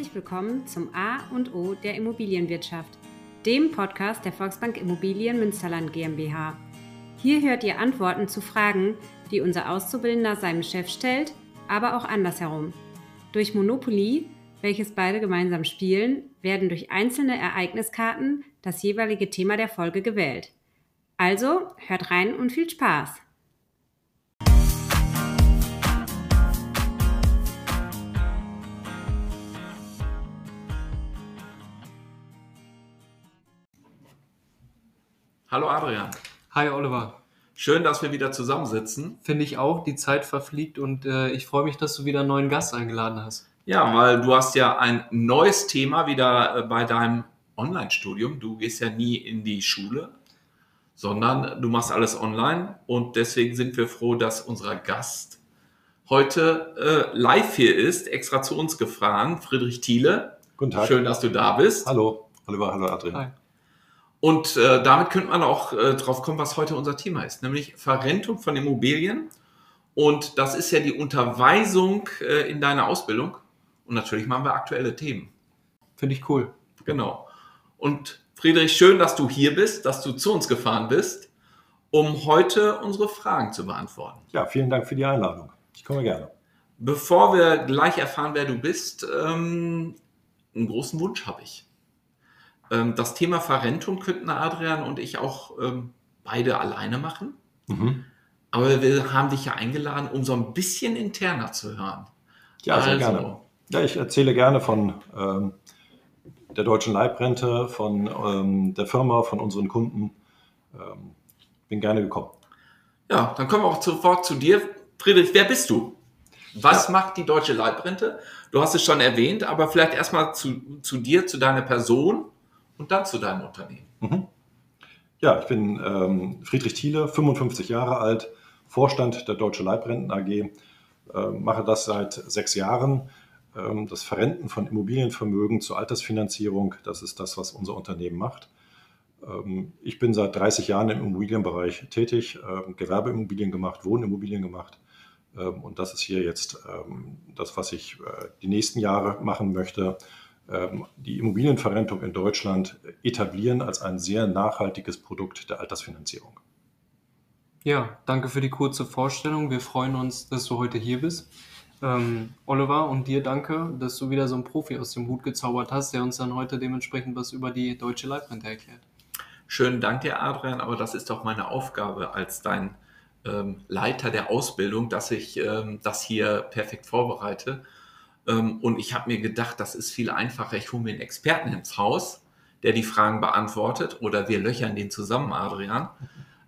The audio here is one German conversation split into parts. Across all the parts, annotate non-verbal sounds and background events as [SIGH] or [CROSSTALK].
Herzlich willkommen zum A und O der Immobilienwirtschaft, dem Podcast der Volksbank Immobilien Münsterland GmbH. Hier hört ihr Antworten zu Fragen, die unser Auszubildender seinem Chef stellt, aber auch andersherum. Durch Monopoly, welches beide gemeinsam spielen, werden durch einzelne Ereigniskarten das jeweilige Thema der Folge gewählt. Also hört rein und viel Spaß! Hallo Adrian. Hi Oliver. Schön, dass wir wieder zusammensitzen. Finde ich auch, die Zeit verfliegt und äh, ich freue mich, dass du wieder einen neuen Gast eingeladen hast. Ja, weil du hast ja ein neues Thema wieder äh, bei deinem Online-Studium. Du gehst ja nie in die Schule, sondern du machst alles online und deswegen sind wir froh, dass unser Gast heute äh, live hier ist, extra zu uns gefahren, Friedrich Thiele. Guten Tag. Schön, dass du da bist. Hallo, Oliver, hallo Adrian. Hi. Und äh, damit könnte man auch äh, drauf kommen, was heute unser Thema ist, nämlich Verrentung von Immobilien. Und das ist ja die Unterweisung äh, in deiner Ausbildung. Und natürlich machen wir aktuelle Themen. Finde ich cool. Genau. Und Friedrich, schön, dass du hier bist, dass du zu uns gefahren bist, um heute unsere Fragen zu beantworten. Ja, vielen Dank für die Einladung. Ich komme gerne. Bevor wir gleich erfahren, wer du bist, ähm, einen großen Wunsch habe ich. Ähm, das Thema Verrentung könnten Adrian und ich auch ähm, beide alleine machen. Mhm. Aber wir haben dich ja eingeladen, um so ein bisschen interner zu hören. Ja, sehr also, gerne. Ja, ich erzähle gerne von ähm, der deutschen Leibrente, von ähm, der Firma, von unseren Kunden. Ähm, bin gerne gekommen. Ja, dann kommen wir auch sofort zu dir. Friedrich, wer bist du? Was ja. macht die deutsche Leibrente? Du hast es schon erwähnt, aber vielleicht erstmal zu, zu dir, zu deiner Person und dann zu deinem Unternehmen. Mhm. Ja, ich bin ähm, Friedrich Thiele, 55 Jahre alt, Vorstand der Deutsche Leibrenten AG, äh, mache das seit sechs Jahren. Ähm, das Verrenten von Immobilienvermögen zur Altersfinanzierung, das ist das, was unser Unternehmen macht. Ähm, ich bin seit 30 Jahren im Immobilienbereich tätig, äh, Gewerbeimmobilien gemacht, Wohnimmobilien gemacht. Ähm, und das ist hier jetzt ähm, das, was ich äh, die nächsten Jahre machen möchte die Immobilienverrentung in Deutschland etablieren als ein sehr nachhaltiges Produkt der Altersfinanzierung. Ja, danke für die kurze Vorstellung. Wir freuen uns, dass du heute hier bist. Ähm, Oliver, und dir danke, dass du wieder so einen Profi aus dem Hut gezaubert hast, der uns dann heute dementsprechend was über die deutsche Leibrente erklärt. Schönen Dank dir, Adrian, aber das ist doch meine Aufgabe als dein ähm, Leiter der Ausbildung, dass ich ähm, das hier perfekt vorbereite. Ähm, und ich habe mir gedacht, das ist viel einfacher. Ich hole mir einen Experten ins Haus, der die Fragen beantwortet, oder wir löchern den zusammen, Adrian,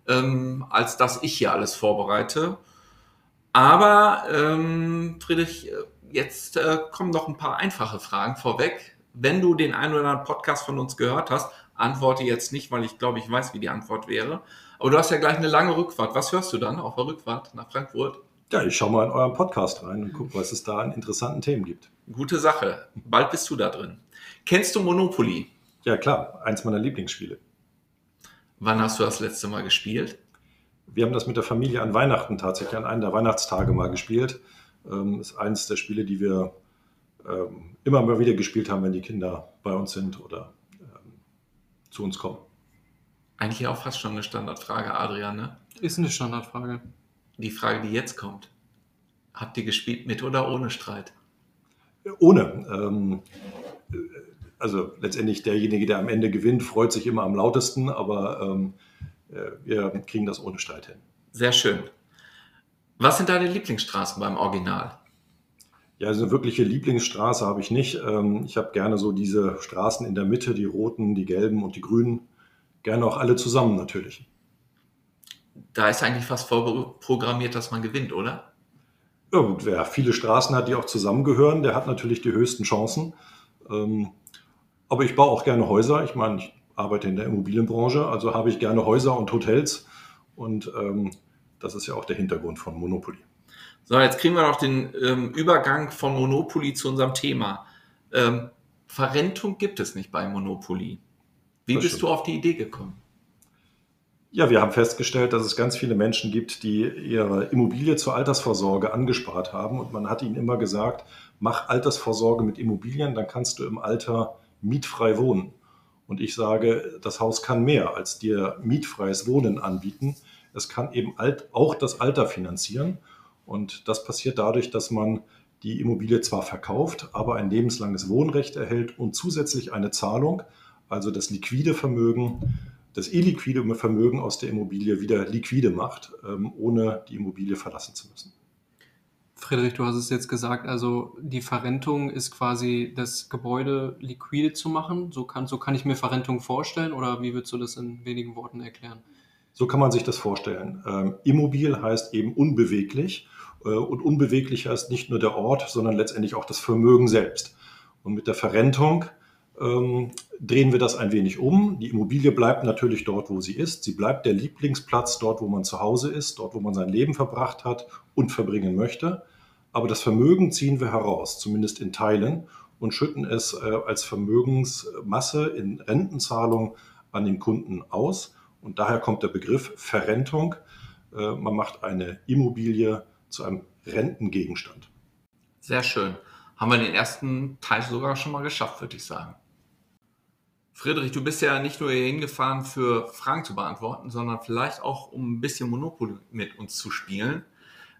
ähm, als dass ich hier alles vorbereite. Aber ähm, Friedrich, äh, jetzt äh, kommen noch ein paar einfache Fragen vorweg. Wenn du den einen oder anderen Podcast von uns gehört hast, antworte jetzt nicht, weil ich glaube, ich weiß, wie die Antwort wäre. Aber du hast ja gleich eine lange Rückfahrt. Was hörst du dann auf der Rückfahrt nach Frankfurt? Ja, ich schaue mal in euren Podcast rein und gucke, was es da an interessanten Themen gibt. Gute Sache. Bald bist du da drin. Kennst du Monopoly? Ja, klar. Eins meiner Lieblingsspiele. Wann hast du das letzte Mal gespielt? Wir haben das mit der Familie an Weihnachten tatsächlich an einem der Weihnachtstage mal gespielt. Ähm, ist eines der Spiele, die wir ähm, immer mal wieder gespielt haben, wenn die Kinder bei uns sind oder ähm, zu uns kommen. Eigentlich auch fast schon eine Standardfrage, Adrian, ne? Ist eine Standardfrage die Frage, die jetzt kommt. Habt ihr gespielt mit oder ohne Streit? Ohne. Ähm, also letztendlich derjenige, der am Ende gewinnt, freut sich immer am lautesten, aber ähm, äh, wir kriegen das ohne Streit hin. Sehr schön. Was sind deine Lieblingsstraßen beim Original? Ja, also eine wirkliche Lieblingsstraße habe ich nicht. Ähm, ich habe gerne so diese Straßen in der Mitte, die roten, die gelben und die grünen. Gerne auch alle zusammen natürlich da ist eigentlich fast vorprogrammiert, dass man gewinnt, oder? Ja gut, wer viele Straßen hat, die auch zusammengehören, der hat natürlich die höchsten Chancen. Ähm, aber ich baue auch gerne Häuser. Ich meine, ich arbeite in der Immobilienbranche, also habe ich gerne Häuser und Hotels. Und ähm, das ist ja auch der Hintergrund von Monopoly. So, jetzt kriegen wir noch den ähm, Übergang von Monopoly zu unserem Thema. Verrentung gibt es nicht bei Monopoly. Wie das bist stimmt. du auf die Idee gekommen? Ja, wir haben festgestellt, dass es ganz viele Menschen gibt, die ihre Immobilie zur Altersvorsorge angespart haben. Und man hat ihnen immer gesagt, mach Altersvorsorge mit Immobilien, dann kannst du im Alter mietfrei wohnen. Und ich sage, das Haus kann mehr als dir mietfreies Wohnen anbieten. Es kann eben auch das Alter finanzieren. Und das passiert dadurch, dass man die Immobilie zwar verkauft, aber ein lebenslanges Wohnrecht erhält und zusätzlich eine Zahlung, also das liquide Vermögen, das illiquide Vermögen aus der Immobilie wieder liquide macht, ähm, ohne die Immobilie verlassen zu müssen. Friedrich, du hast es jetzt gesagt, also die Verrentung ist quasi das Gebäude liquide zu machen. So kann, so kann ich mir Verrentung vorstellen oder wie würdest du das in wenigen Worten erklären? So kann man sich das vorstellen. Ähm, immobil heißt eben unbeweglich äh, und unbeweglich heißt nicht nur der Ort, sondern letztendlich auch das Vermögen selbst. Und mit der Verrentung ähm, drehen wir das ein wenig um. Die Immobilie bleibt natürlich dort, wo sie ist. Sie bleibt der Lieblingsplatz dort, wo man zu Hause ist, dort, wo man sein Leben verbracht hat und verbringen möchte. Aber das Vermögen ziehen wir heraus, zumindest in Teilen, und schütten es äh, als Vermögensmasse in Rentenzahlung an den Kunden aus. Und daher kommt der Begriff Verrentung. Äh, man macht eine Immobilie zu einem Rentengegenstand. Sehr schön. Haben wir den ersten Teil sogar schon mal geschafft, würde ich sagen. Friedrich, du bist ja nicht nur hier hingefahren, für Fragen zu beantworten, sondern vielleicht auch, um ein bisschen Monopoly mit uns zu spielen.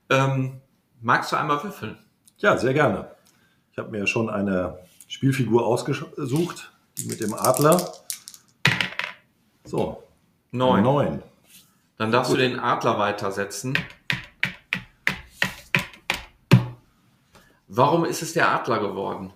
Ähm, magst du einmal würfeln? Ja, sehr gerne. Ich habe mir schon eine Spielfigur ausgesucht, die mit dem Adler. So. Neun. Neun. Dann darfst Gut. du den Adler weitersetzen. Warum ist es der Adler geworden?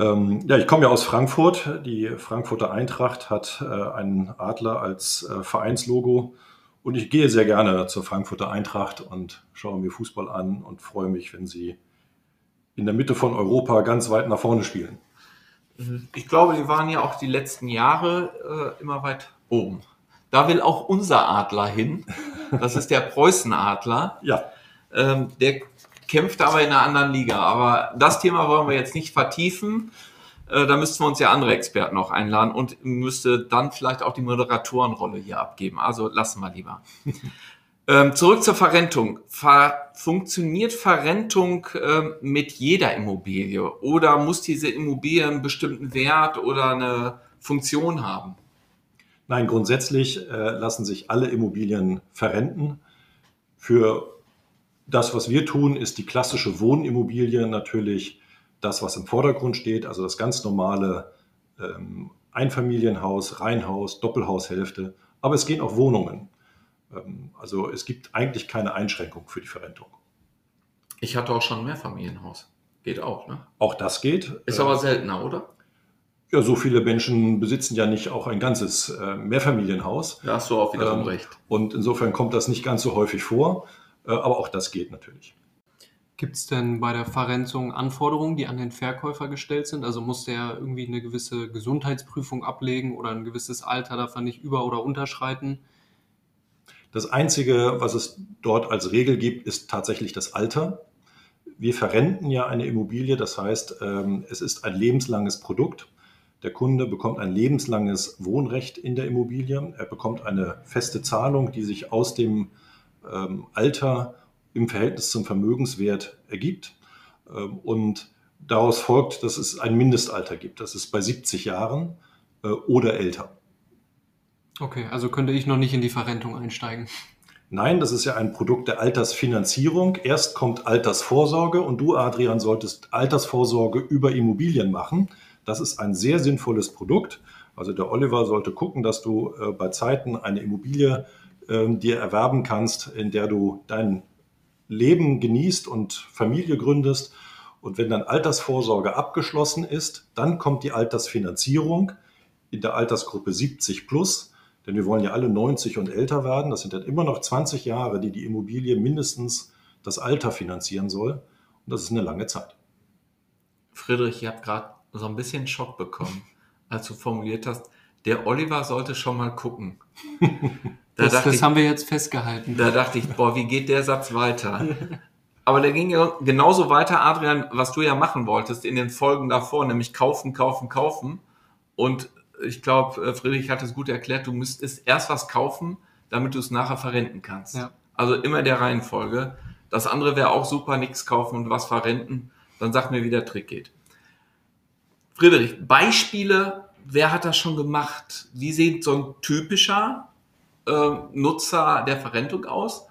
Ähm, ja, ich komme ja aus Frankfurt. Die Frankfurter Eintracht hat äh, einen Adler als äh, Vereinslogo. Und ich gehe sehr gerne zur Frankfurter Eintracht und schaue mir Fußball an und freue mich, wenn sie in der Mitte von Europa ganz weit nach vorne spielen. Ich glaube, die waren ja auch die letzten Jahre äh, immer weit oben. Da will auch unser Adler hin. Das ist der Preußenadler. ja. Ähm, der kämpft aber in einer anderen Liga. Aber das Thema wollen wir jetzt nicht vertiefen. Äh, da müssten wir uns ja andere Experten noch einladen und müsste dann vielleicht auch die Moderatorenrolle hier abgeben. Also lassen wir lieber. [LAUGHS] ähm, zurück zur Verrentung. Ver funktioniert Verrentung ähm, mit jeder Immobilie oder muss diese Immobilie einen bestimmten Wert oder eine Funktion haben? Nein, grundsätzlich äh, lassen sich alle Immobilien verrenten. Für das, was wir tun, ist die klassische Wohnimmobilie natürlich das, was im Vordergrund steht, also das ganz normale ähm, Einfamilienhaus, Reihenhaus, Doppelhaushälfte. Aber es gehen auch Wohnungen. Ähm, also es gibt eigentlich keine Einschränkung für die Verrentung. Ich hatte auch schon ein Mehrfamilienhaus. Geht auch, ne? Auch das geht. Ist aber seltener, oder? Ja, so viele Menschen besitzen ja nicht auch ein ganzes äh, Mehrfamilienhaus. Da hast du auch wiederum ähm, recht. Und insofern kommt das nicht ganz so häufig vor. Äh, aber auch das geht natürlich. Gibt es denn bei der Verrentung Anforderungen, die an den Verkäufer gestellt sind? Also muss der irgendwie eine gewisse Gesundheitsprüfung ablegen oder ein gewisses Alter darf er nicht über- oder unterschreiten? Das Einzige, was es dort als Regel gibt, ist tatsächlich das Alter. Wir verrenten ja eine Immobilie, das heißt, ähm, es ist ein lebenslanges Produkt. Der Kunde bekommt ein lebenslanges Wohnrecht in der Immobilie. Er bekommt eine feste Zahlung, die sich aus dem ähm, Alter im Verhältnis zum Vermögenswert ergibt. Ähm, und daraus folgt, dass es ein Mindestalter gibt. Das ist bei 70 Jahren äh, oder älter. Okay, also könnte ich noch nicht in die Verrentung einsteigen. Nein, das ist ja ein Produkt der Altersfinanzierung. Erst kommt Altersvorsorge und du, Adrian, solltest Altersvorsorge über Immobilien machen. Das ist ein sehr sinnvolles Produkt. Also der Oliver sollte gucken, dass du äh, bei Zeiten eine Immobilie ähm, dir erwerben kannst, in der du dein Leben genießt und Familie gründest. Und wenn dann Altersvorsorge abgeschlossen ist, dann kommt die Altersfinanzierung in der Altersgruppe 70 plus. Denn wir wollen ja alle 90 und älter werden. Das sind dann immer noch 20 Jahre, die die Immobilie mindestens das Alter finanzieren soll. Und das ist eine lange Zeit. Friedrich, ich habe gerade so ein bisschen Schock bekommen, [LAUGHS] als du formuliert hast, der Oliver sollte schon mal gucken. [LAUGHS] Da das, das ich, haben wir jetzt festgehalten. Da dachte ich, boah, wie geht der Satz weiter? Aber der ging ja genauso weiter, Adrian, was du ja machen wolltest in den Folgen davor, nämlich kaufen, kaufen, kaufen. Und ich glaube, äh, Friedrich hat es gut erklärt, du müsstest erst was kaufen, damit du es nachher verrenten kannst. Ja. Also immer der Reihenfolge. Das andere wäre auch super, nichts kaufen und was verrenten. Dann sag mir, wie der Trick geht. Friedrich, Beispiele, wer hat das schon gemacht? Wie sieht so ein typischer Nutzer der Verrentung aus?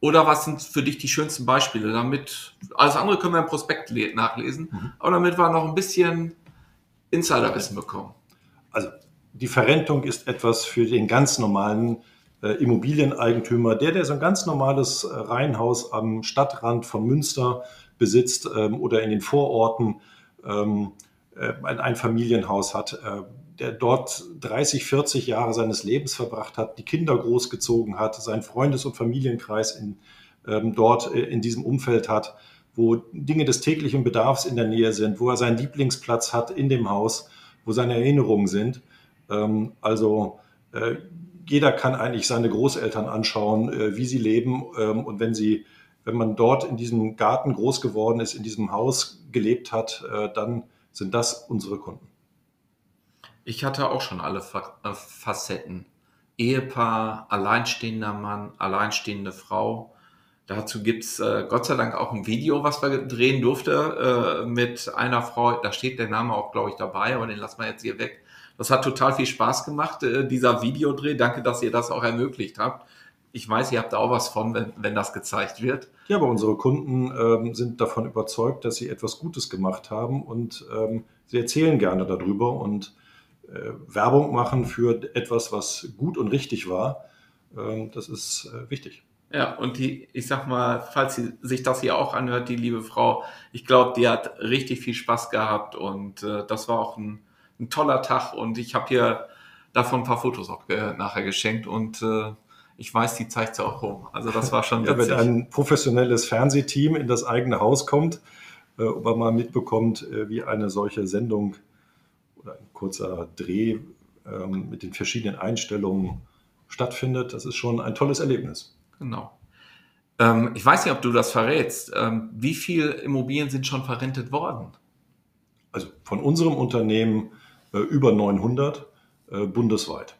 Oder was sind für dich die schönsten Beispiele? Damit, alles andere können wir im Prospekt nachlesen, mhm. aber damit wir noch ein bisschen Insiderwissen bekommen. Also die Verrentung ist etwas für den ganz normalen äh, Immobilieneigentümer, der, der so ein ganz normales äh, Reihenhaus am Stadtrand von Münster besitzt ähm, oder in den Vororten ähm, äh, ein Einfamilienhaus hat, äh, der dort 30, 40 Jahre seines Lebens verbracht hat, die Kinder großgezogen hat, seinen Freundes- und Familienkreis in, ähm, dort äh, in diesem Umfeld hat, wo Dinge des täglichen Bedarfs in der Nähe sind, wo er seinen Lieblingsplatz hat in dem Haus, wo seine Erinnerungen sind. Ähm, also äh, jeder kann eigentlich seine Großeltern anschauen, äh, wie sie leben ähm, und wenn sie wenn man dort in diesem Garten groß geworden ist, in diesem Haus gelebt hat, äh, dann sind das unsere Kunden. Ich hatte auch schon alle äh, Facetten. Ehepaar, alleinstehender Mann, alleinstehende Frau. Dazu gibt's äh, Gott sei Dank auch ein Video, was wir drehen durfte äh, mit einer Frau. Da steht der Name auch, glaube ich, dabei, aber den lassen wir jetzt hier weg. Das hat total viel Spaß gemacht, äh, dieser Videodreh. Danke, dass ihr das auch ermöglicht habt. Ich weiß, ihr habt da auch was von, wenn, wenn das gezeigt wird. Ja, aber unsere Kunden ähm, sind davon überzeugt, dass sie etwas Gutes gemacht haben und ähm, sie erzählen gerne darüber und Werbung machen für etwas, was gut und richtig war. Ähm, das ist äh, wichtig. Ja, und die, ich sag mal, falls sie sich das hier auch anhört, die liebe Frau, ich glaube, die hat richtig viel Spaß gehabt und äh, das war auch ein, ein, toller Tag und ich habe hier davon ein paar Fotos auch äh, nachher geschenkt und äh, ich weiß, die zeigt sie auch rum. Also das war schon [LAUGHS] ja, Wenn ein professionelles Fernsehteam in das eigene Haus kommt, äh, ob man mal mitbekommt, äh, wie eine solche Sendung oder ein kurzer Dreh ähm, mit den verschiedenen Einstellungen stattfindet, das ist schon ein tolles Erlebnis. Genau. Ähm, ich weiß nicht, ob du das verrätst. Ähm, wie viele Immobilien sind schon verrentet worden? Also von unserem Unternehmen äh, über 900 äh, bundesweit.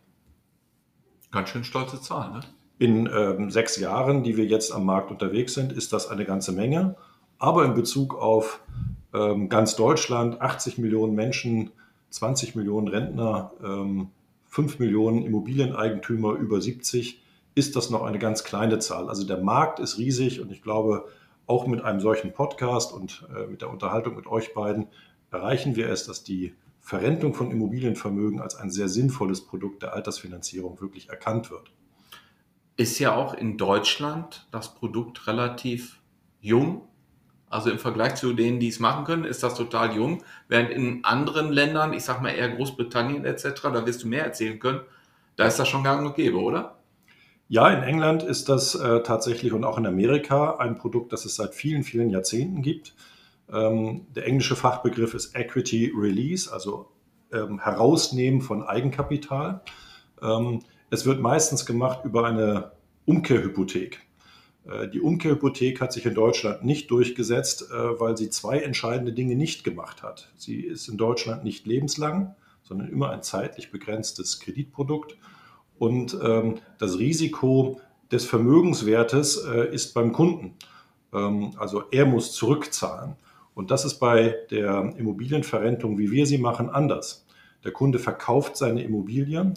Ganz schön stolze Zahl, ne? In ähm, sechs Jahren, die wir jetzt am Markt unterwegs sind, ist das eine ganze Menge. Aber in Bezug auf ähm, ganz Deutschland, 80 Millionen Menschen, 20 Millionen Rentner, ähm, 5 Millionen Immobilieneigentümer über 70, ist das noch eine ganz kleine Zahl. Also der Markt ist riesig und ich glaube, auch mit einem solchen Podcast und äh, mit der Unterhaltung mit euch beiden erreichen wir es, dass die Verrentung von Immobilienvermögen als ein sehr sinnvolles Produkt der Altersfinanzierung wirklich erkannt wird. Ist ja auch in Deutschland das Produkt relativ jung. Also im Vergleich zu denen, die es machen können, ist das total jung. Während in anderen Ländern, ich sag mal eher Großbritannien etc., da wirst du mehr erzählen können, da ist das schon gang und gäbe, oder? Ja, in England ist das äh, tatsächlich und auch in Amerika ein Produkt, das es seit vielen, vielen Jahrzehnten gibt. Ähm, der englische Fachbegriff ist Equity Release, also ähm, Herausnehmen von Eigenkapital. Ähm, es wird meistens gemacht über eine Umkehrhypothek. Äh, die Umkehrhypothek hat sich in Deutschland nicht durchgesetzt, äh, weil sie zwei entscheidende Dinge nicht gemacht hat. Sie ist in Deutschland nicht lebenslang, sondern immer ein zeitlich begrenztes Kreditprodukt. Und ähm, das Risiko des Vermögenswertes äh, ist beim Kunden. Ähm, also er muss zurückzahlen. Und das ist bei der Immobilienverrentung, wie wir sie machen, anders. Der Kunde verkauft seine Immobilie,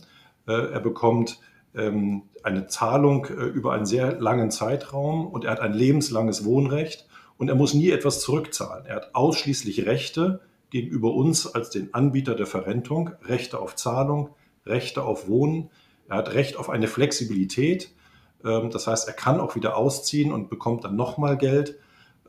äh, er bekommt ähm, eine Zahlung äh, über einen sehr langen Zeitraum und er hat ein lebenslanges Wohnrecht und er muss nie etwas zurückzahlen. Er hat ausschließlich Rechte gegenüber uns als den Anbieter der Verrentung, Rechte auf Zahlung, Rechte auf Wohnen, er hat Recht auf eine Flexibilität. Ähm, das heißt, er kann auch wieder ausziehen und bekommt dann nochmal Geld.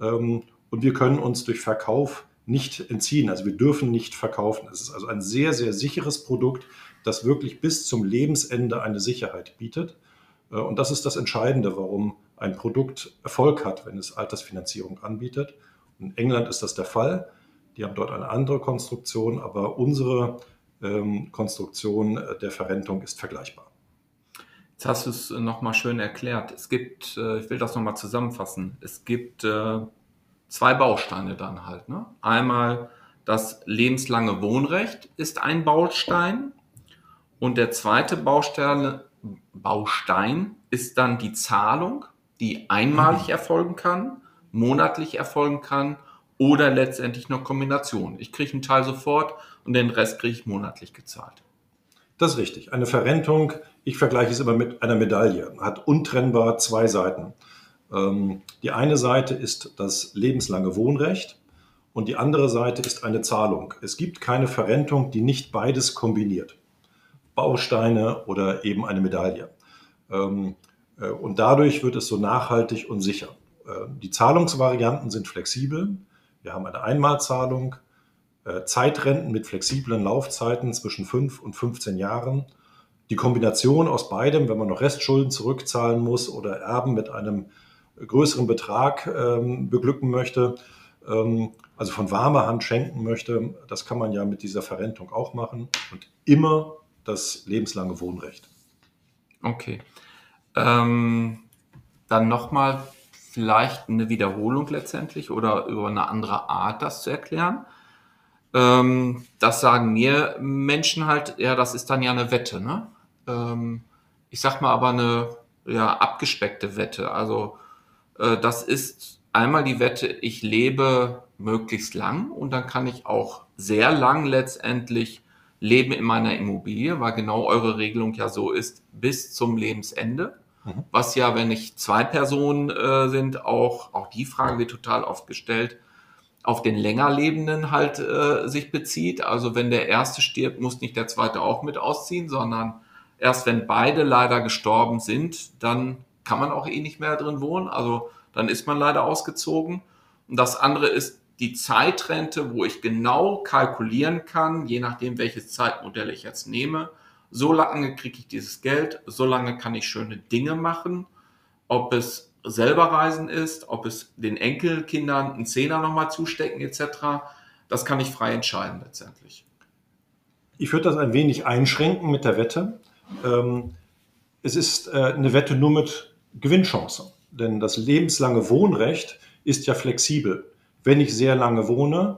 Ähm, und wir können uns durch Verkauf nicht entziehen. Also wir dürfen nicht verkaufen. Es ist also ein sehr, sehr sicheres Produkt, das wirklich bis zum Lebensende eine Sicherheit bietet. Äh, und das ist das Entscheidende, warum ein Produkt Erfolg hat, wenn es Altersfinanzierung anbietet. In England ist das der Fall. Die haben dort eine andere Konstruktion, aber unsere ähm, Konstruktion äh, der Verrentung ist vergleichbar. Jetzt hast du es nochmal schön erklärt. Es gibt, äh, ich will das nochmal zusammenfassen, es gibt zwei Bausteine dann halt. Ne? Einmal das lebenslange Wohnrecht ist ein Baustein Und der zweite Baustein, Baustein ist dann die Zahlung, die einmalig mhm. erfolgen kann, monatlich erfolgen kann oder letztendlich eine Kombination. Ich kriege einen Teil sofort und den Rest kriege ich monatlich gezahlt. Das ist richtig. Eine Verrentung, ich vergleiche es immer mit einer Medaille, hat untrennbar zwei Seiten. Ähm, die eine Seite ist das lebenslange Wohnrecht und die andere Seite ist eine Zahlung. Es gibt keine Verrentung, die nicht beides kombiniert. Bausteine oder eben eine Medaille. Ähm, äh, und dadurch wird es so nachhaltig und sicher. Äh, die Zahlungsvarianten sind flexibel. Wir haben eine Einmalzahlung, äh, Zeitrenten mit flexiblen Laufzeiten zwischen 5 und 15 Jahren. Die Kombination aus beidem, wenn man noch Restschulden zurückzahlen muss oder Erben mit einem größeren Betrag ähm, beglücken möchte, ähm, also von warmer Hand schenken möchte, das kann man ja mit dieser Verrentung auch machen und immer das lebenslange Wohnrecht. Okay. Ähm, dann nochmal vielleicht eine Wiederholung letztendlich oder über eine andere Art das zu erklären. Ähm, das sagen mir Menschen halt, ja, das ist dann ja eine Wette, ne? Ähm, ich sag mal aber eine ja, abgespeckte Wette. Also äh, das ist einmal die Wette, ich lebe möglichst lang und dann kann ich auch sehr lang letztendlich leben in meiner Immobilie, weil genau eure Regelung ja so ist, bis zum Lebensende. Mhm. Was ja, wenn ich zwei Personen äh, sind, auch, auch die Frage wird total oft gestellt, auf den länger Lebenden halt äh, sich bezieht. Also wenn der erste stirbt, muss nicht der zweite auch mit ausziehen, sondern erst wenn beide leider gestorben sind, dann kann man auch eh nicht mehr drin wohnen. Also dann ist man leider ausgezogen. Und das andere ist die Zeitrente, wo ich genau kalkulieren kann, je nachdem, welches Zeitmodell ich jetzt nehme. So lange kriege ich dieses Geld, so lange kann ich schöne Dinge machen. Ob es selber reisen ist, ob es den Enkelkindern einen Zehner nochmal zustecken etc., das kann ich frei entscheiden letztendlich. Ich würde das ein wenig einschränken mit der Wette. Ähm, es ist äh, eine Wette nur mit Gewinnchancen, denn das lebenslange Wohnrecht ist ja flexibel. Wenn ich sehr lange wohne,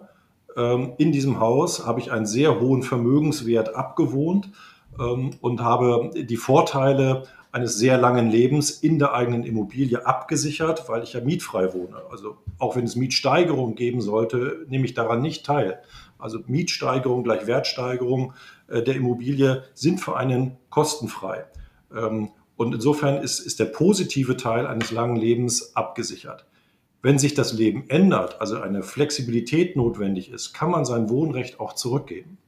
ähm, in diesem Haus habe ich einen sehr hohen Vermögenswert abgewohnt ähm, und habe die Vorteile eines sehr langen Lebens in der eigenen Immobilie abgesichert, weil ich ja mietfrei wohne. Also auch wenn es Mietsteigerungen geben sollte, nehme ich daran nicht teil. Also Mietsteigerung gleich Wertsteigerung äh, der Immobilie sind für einen kostenfrei. Ähm, und insofern ist, ist der positive Teil eines langen Lebens abgesichert. Wenn sich das Leben ändert, also eine Flexibilität notwendig ist, kann man sein Wohnrecht auch zurückgeben.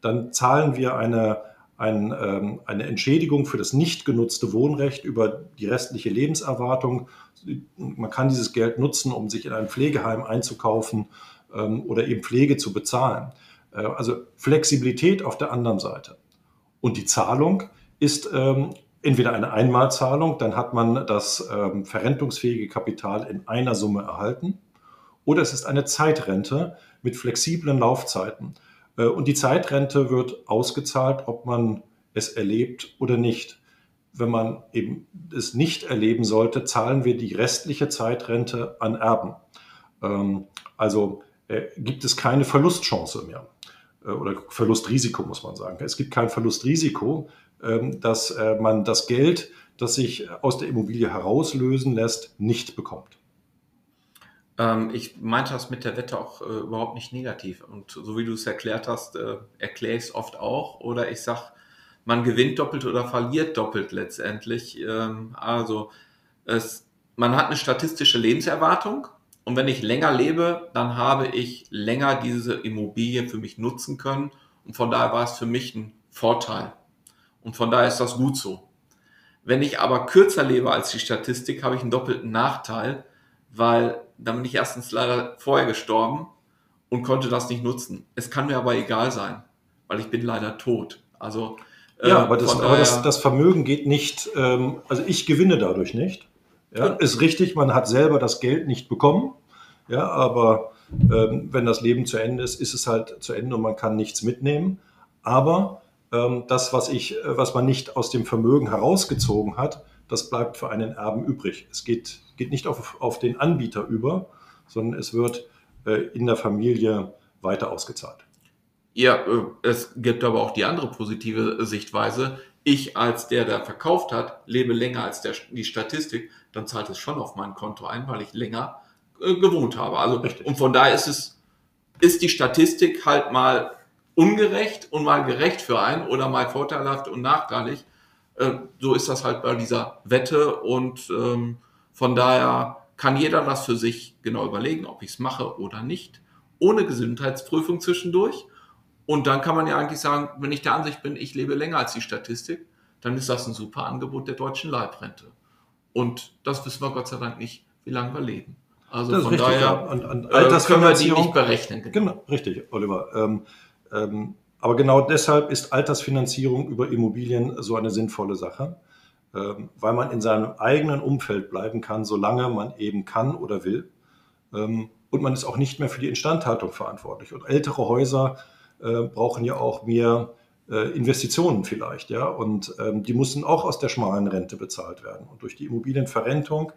Dann zahlen wir eine ein, ähm, eine Entschädigung für das nicht genutzte Wohnrecht über die restliche Lebenserwartung. Man kann dieses Geld nutzen, um sich in ein Pflegeheim einzukaufen ähm, oder eben Pflege zu bezahlen. Äh, also Flexibilität auf der anderen Seite. Und die Zahlung ist ähm, entweder eine Einmalzahlung, dann hat man das ähm, verrentungsfähige Kapital in einer Summe erhalten, oder es ist eine Zeitrente mit flexiblen Laufzeiten. Äh, und die Zeitrente wird ausgezahlt, ob man es erlebt oder nicht. Wenn man eben es nicht erleben sollte, zahlen wir die restliche Zeitrente an Erben. Ähm, also äh, gibt es keine Verlustchance mehr äh, oder Verlustrisiko, muss man sagen. Es gibt kein Verlustrisiko, dass man das Geld, das sich aus der Immobilie herauslösen lässt, nicht bekommt. Ähm, ich meinte das mit der Wette auch äh, überhaupt nicht negativ. Und so wie du es erklärt hast, äh, erkläre ich es oft auch. Oder ich sage, man gewinnt doppelt oder verliert doppelt letztendlich. Ähm, also es, man hat eine statistische Lebenserwartung. Und wenn ich länger lebe, dann habe ich länger diese Immobilie für mich nutzen können. Und von daher war es für mich ein Vorteil. Und von daher ist das gut so. Wenn ich aber kürzer lebe als die Statistik, habe ich einen doppelten Nachteil, weil dann bin ich erstens leider vorher gestorben und konnte das nicht nutzen. Es kann mir aber egal sein, weil ich bin leider tot. Also äh, ja, aber, das, aber das, das, Vermögen geht nicht, ähm, also ich gewinne dadurch nicht. Ja, ist richtig, man hat selber das Geld nicht bekommen. Ja, aber ähm, wenn das Leben zu Ende ist, ist es halt zu Ende und man kann nichts mitnehmen. Aber ähm, das, was ich, was man nicht aus dem Vermögen herausgezogen hat, das bleibt für einen Erben übrig. Es geht, geht nicht auf, auf den Anbieter über, sondern es wird äh, in der Familie weiter ausgezahlt. Ja, äh, es gibt aber auch die andere positive Sichtweise. Ich als der, der verkauft hat, lebe länger als der, die Statistik, dann zahlt es schon auf mein Konto ein, weil ich länger äh, gewohnt habe. Also, Richtig. und von daher ist es, ist die Statistik halt mal ungerecht und mal gerecht für einen oder mal vorteilhaft und nachteilig. Äh, so ist das halt bei dieser Wette und ähm, von daher kann jeder das für sich genau überlegen, ob ich es mache oder nicht, ohne Gesundheitsprüfung zwischendurch. Und dann kann man ja eigentlich sagen, wenn ich der Ansicht bin, ich lebe länger als die Statistik, dann ist das ein super Angebot der deutschen Leibrente. Und das wissen wir Gott sei Dank nicht, wie lange wir leben. Also von richtig, daher ja. und, und äh, können wir die nicht berechnen. Genau, genau richtig, Oliver. Ähm, ähm, aber genau deshalb ist Altersfinanzierung über Immobilien so eine sinnvolle Sache, ähm, weil man in seinem eigenen Umfeld bleiben kann, solange man eben kann oder will. Ähm, und man ist auch nicht mehr für die Instandhaltung verantwortlich. Und ältere Häuser äh, brauchen ja auch mehr äh, Investitionen vielleicht, ja. Und ähm, die müssen auch aus der schmalen Rente bezahlt werden. Und durch die Immobilienverrentung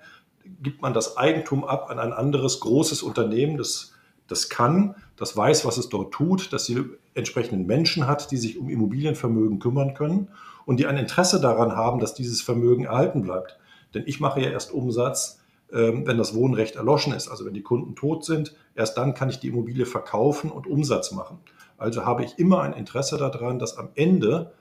gibt man das Eigentum ab an ein anderes großes Unternehmen, das, das kann, das weiß, was es dort tut, dass die entsprechenden Menschen hat, die sich um Immobilienvermögen kümmern können und die ein Interesse daran haben, dass dieses Vermögen erhalten bleibt. Denn ich mache ja erst Umsatz, ähm, wenn das Wohnrecht erloschen ist, also wenn die Kunden tot sind. Erst dann kann ich die Immobilie verkaufen und Umsatz machen. Also habe ich immer ein Interesse daran, dass am Ende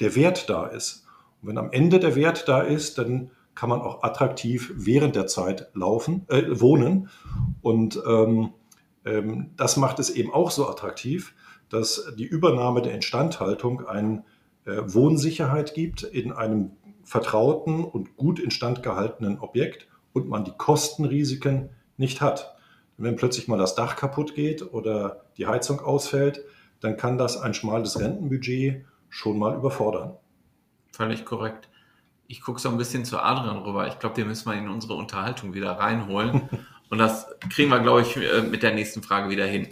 der Wert da ist. Und wenn am Ende der Wert da ist, dann kann man auch attraktiv während der Zeit laufen, äh, wohnen. Und ähm, ähm, das macht es eben auch so attraktiv, dass die Übernahme der Instandhaltung eine äh, Wohnsicherheit gibt in einem vertrauten und gut instand gehaltenen Objekt und man die Kostenrisiken nicht hat. Wenn plötzlich mal das Dach kaputt geht oder die Heizung ausfällt, dann kann das ein schmales Rentenbudget schon mal überfordern. Völlig korrekt. Ich gucke so ein bisschen zu Adrian rüber. Ich glaube, den müssen wir in unsere Unterhaltung wieder reinholen. [LAUGHS] Und das kriegen wir, glaube ich, äh, mit der nächsten Frage wieder hin.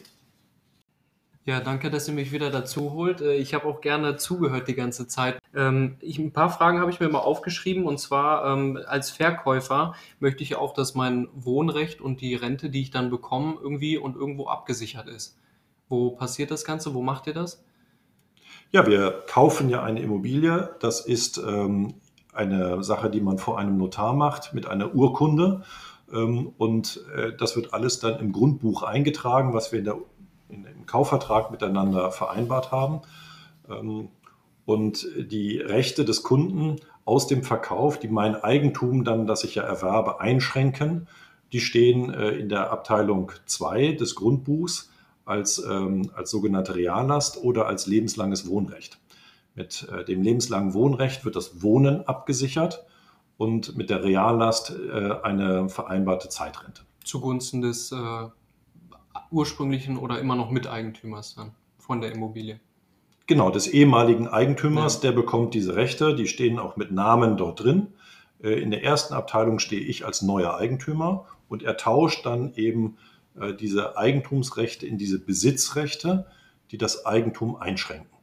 Ja, danke, dass ihr mich wieder dazu holt. Äh, ich habe auch gerne zugehört die ganze Zeit. Ähm, ich, ein paar Fragen habe ich mir mal aufgeschrieben und zwar ähm, als Verkäufer möchte ich auch, dass mein Wohnrecht und die Rente, die ich dann bekomme, irgendwie und irgendwo abgesichert ist. Wo passiert das Ganze? Wo macht ihr das? Ja, wir kaufen ja eine Immobilie. Das ist ähm, eine Sache, die man vor einem Notar macht mit einer Urkunde. Ähm, und äh, das wird alles dann im Grundbuch eingetragen, was wir in der, im Kaufvertrag miteinander vereinbart haben. Ähm, und die Rechte des Kunden aus dem Verkauf, die mein Eigentum dann, das ich ja erwerbe, einschränken, die stehen äh, in der Abteilung 2 des Grundbuchs als, ähm, als sogenannte Reallast oder als lebenslanges Wohnrecht. Mit äh, dem lebenslangen Wohnrecht wird das Wohnen abgesichert und mit der Reallast äh, eine vereinbarte Zeitrente. Zugunsten des äh, ursprünglichen oder immer noch Miteigentümers dann von der Immobilie. Genau, des ehemaligen Eigentümers, ja. der bekommt diese Rechte, die stehen auch mit Namen dort drin. Äh, in der ersten Abteilung stehe ich als neuer Eigentümer und er tauscht dann eben äh, diese Eigentumsrechte in diese Besitzrechte, die das Eigentum einschränken.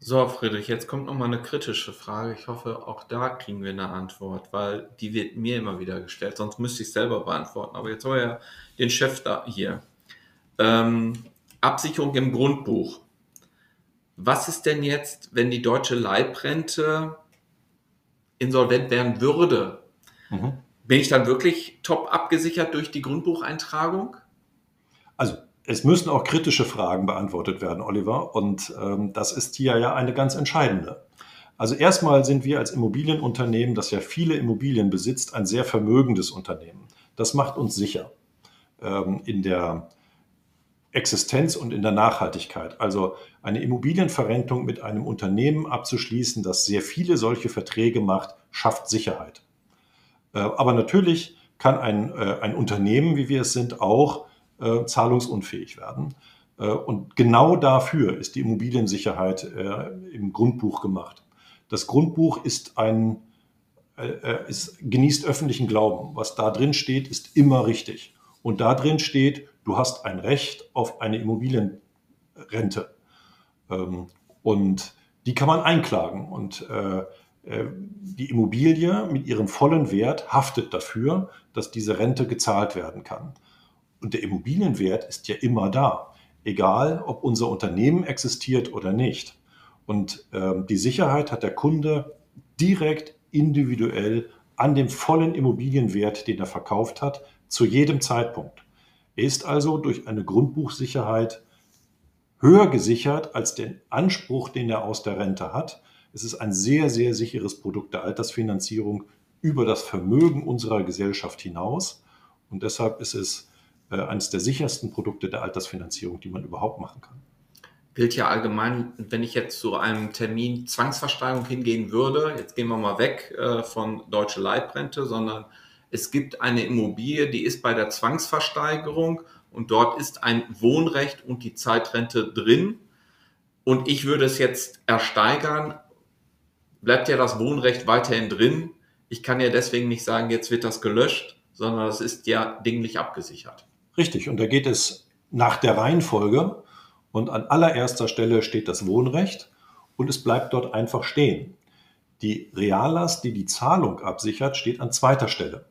So, Friedrich, jetzt kommt nochmal eine kritische Frage. Ich hoffe, auch da kriegen wir eine Antwort, weil die wird mir immer wieder gestellt, sonst müsste ich selber beantworten. Aber jetzt haben wir ja den Chef da hier. Ähm, Absicherung im Grundbuch. Was ist denn jetzt, wenn die deutsche Leibrente insolvent werden würde? Mhm. Bin ich dann wirklich top abgesichert durch die Grundbucheintragung? Also es müssen auch kritische Fragen beantwortet werden, Oliver. Und ähm, das ist hier ja eine ganz entscheidende. Also erstmal sind wir als Immobilienunternehmen, das ja viele Immobilien besitzt, ein sehr vermögendes Unternehmen. Das macht uns sicher ähm, in der Existenz und in der Nachhaltigkeit. Also eine Immobilienverrentung mit einem Unternehmen abzuschließen, das sehr viele solche Verträge macht, schafft Sicherheit. Äh, aber natürlich kann ein, äh, ein Unternehmen, wie wir es sind, auch äh, zahlungsunfähig werden. Und genau dafür ist die Immobiliensicherheit im Grundbuch gemacht. Das Grundbuch ist ein, ist, genießt öffentlichen Glauben. Was da drin steht, ist immer richtig. Und da drin steht, du hast ein Recht auf eine Immobilienrente. Ähm, und die kann man einklagen. Und äh, die Immobilie mit ihrem vollen Wert haftet dafür, dass diese Rente gezahlt werden kann. Und der Immobilienwert ist ja immer da. egal ob unser Unternehmen existiert oder nicht. Und äh, die Sicherheit hat der Kunde direkt individuell an dem vollen Immobilienwert, den er verkauft hat, zu jedem Zeitpunkt. Er ist also durch eine Grundbuchsicherheit höher gesichert als den Anspruch, den er aus der Rente hat. Es ist ein sehr, sehr sicheres Produkt der Altersfinanzierung über das Vermögen unserer Gesellschaft hinaus. Und deshalb ist es äh, eines der sichersten Produkte der Altersfinanzierung, die man überhaupt machen kann. Gilt ja allgemein, wenn ich jetzt zu einem Termin Zwangsversteigerung hingehen würde, jetzt gehen wir mal weg äh, von deutsche Leibrente, sondern es gibt eine Immobilie, die ist bei der Zwangsversteigerung und dort ist ein Wohnrecht und die Zeitrente drin. Und ich würde es jetzt ersteigern, bleibt ja das Wohnrecht weiterhin drin. Ich kann ja deswegen nicht sagen, jetzt wird das gelöscht, sondern das ist ja dinglich abgesichert. Richtig, und da geht es nach der Reihenfolge und an allererster Stelle steht das Wohnrecht und es bleibt dort einfach stehen. Die Reallast, die die Zahlung absichert, steht an zweiter Stelle.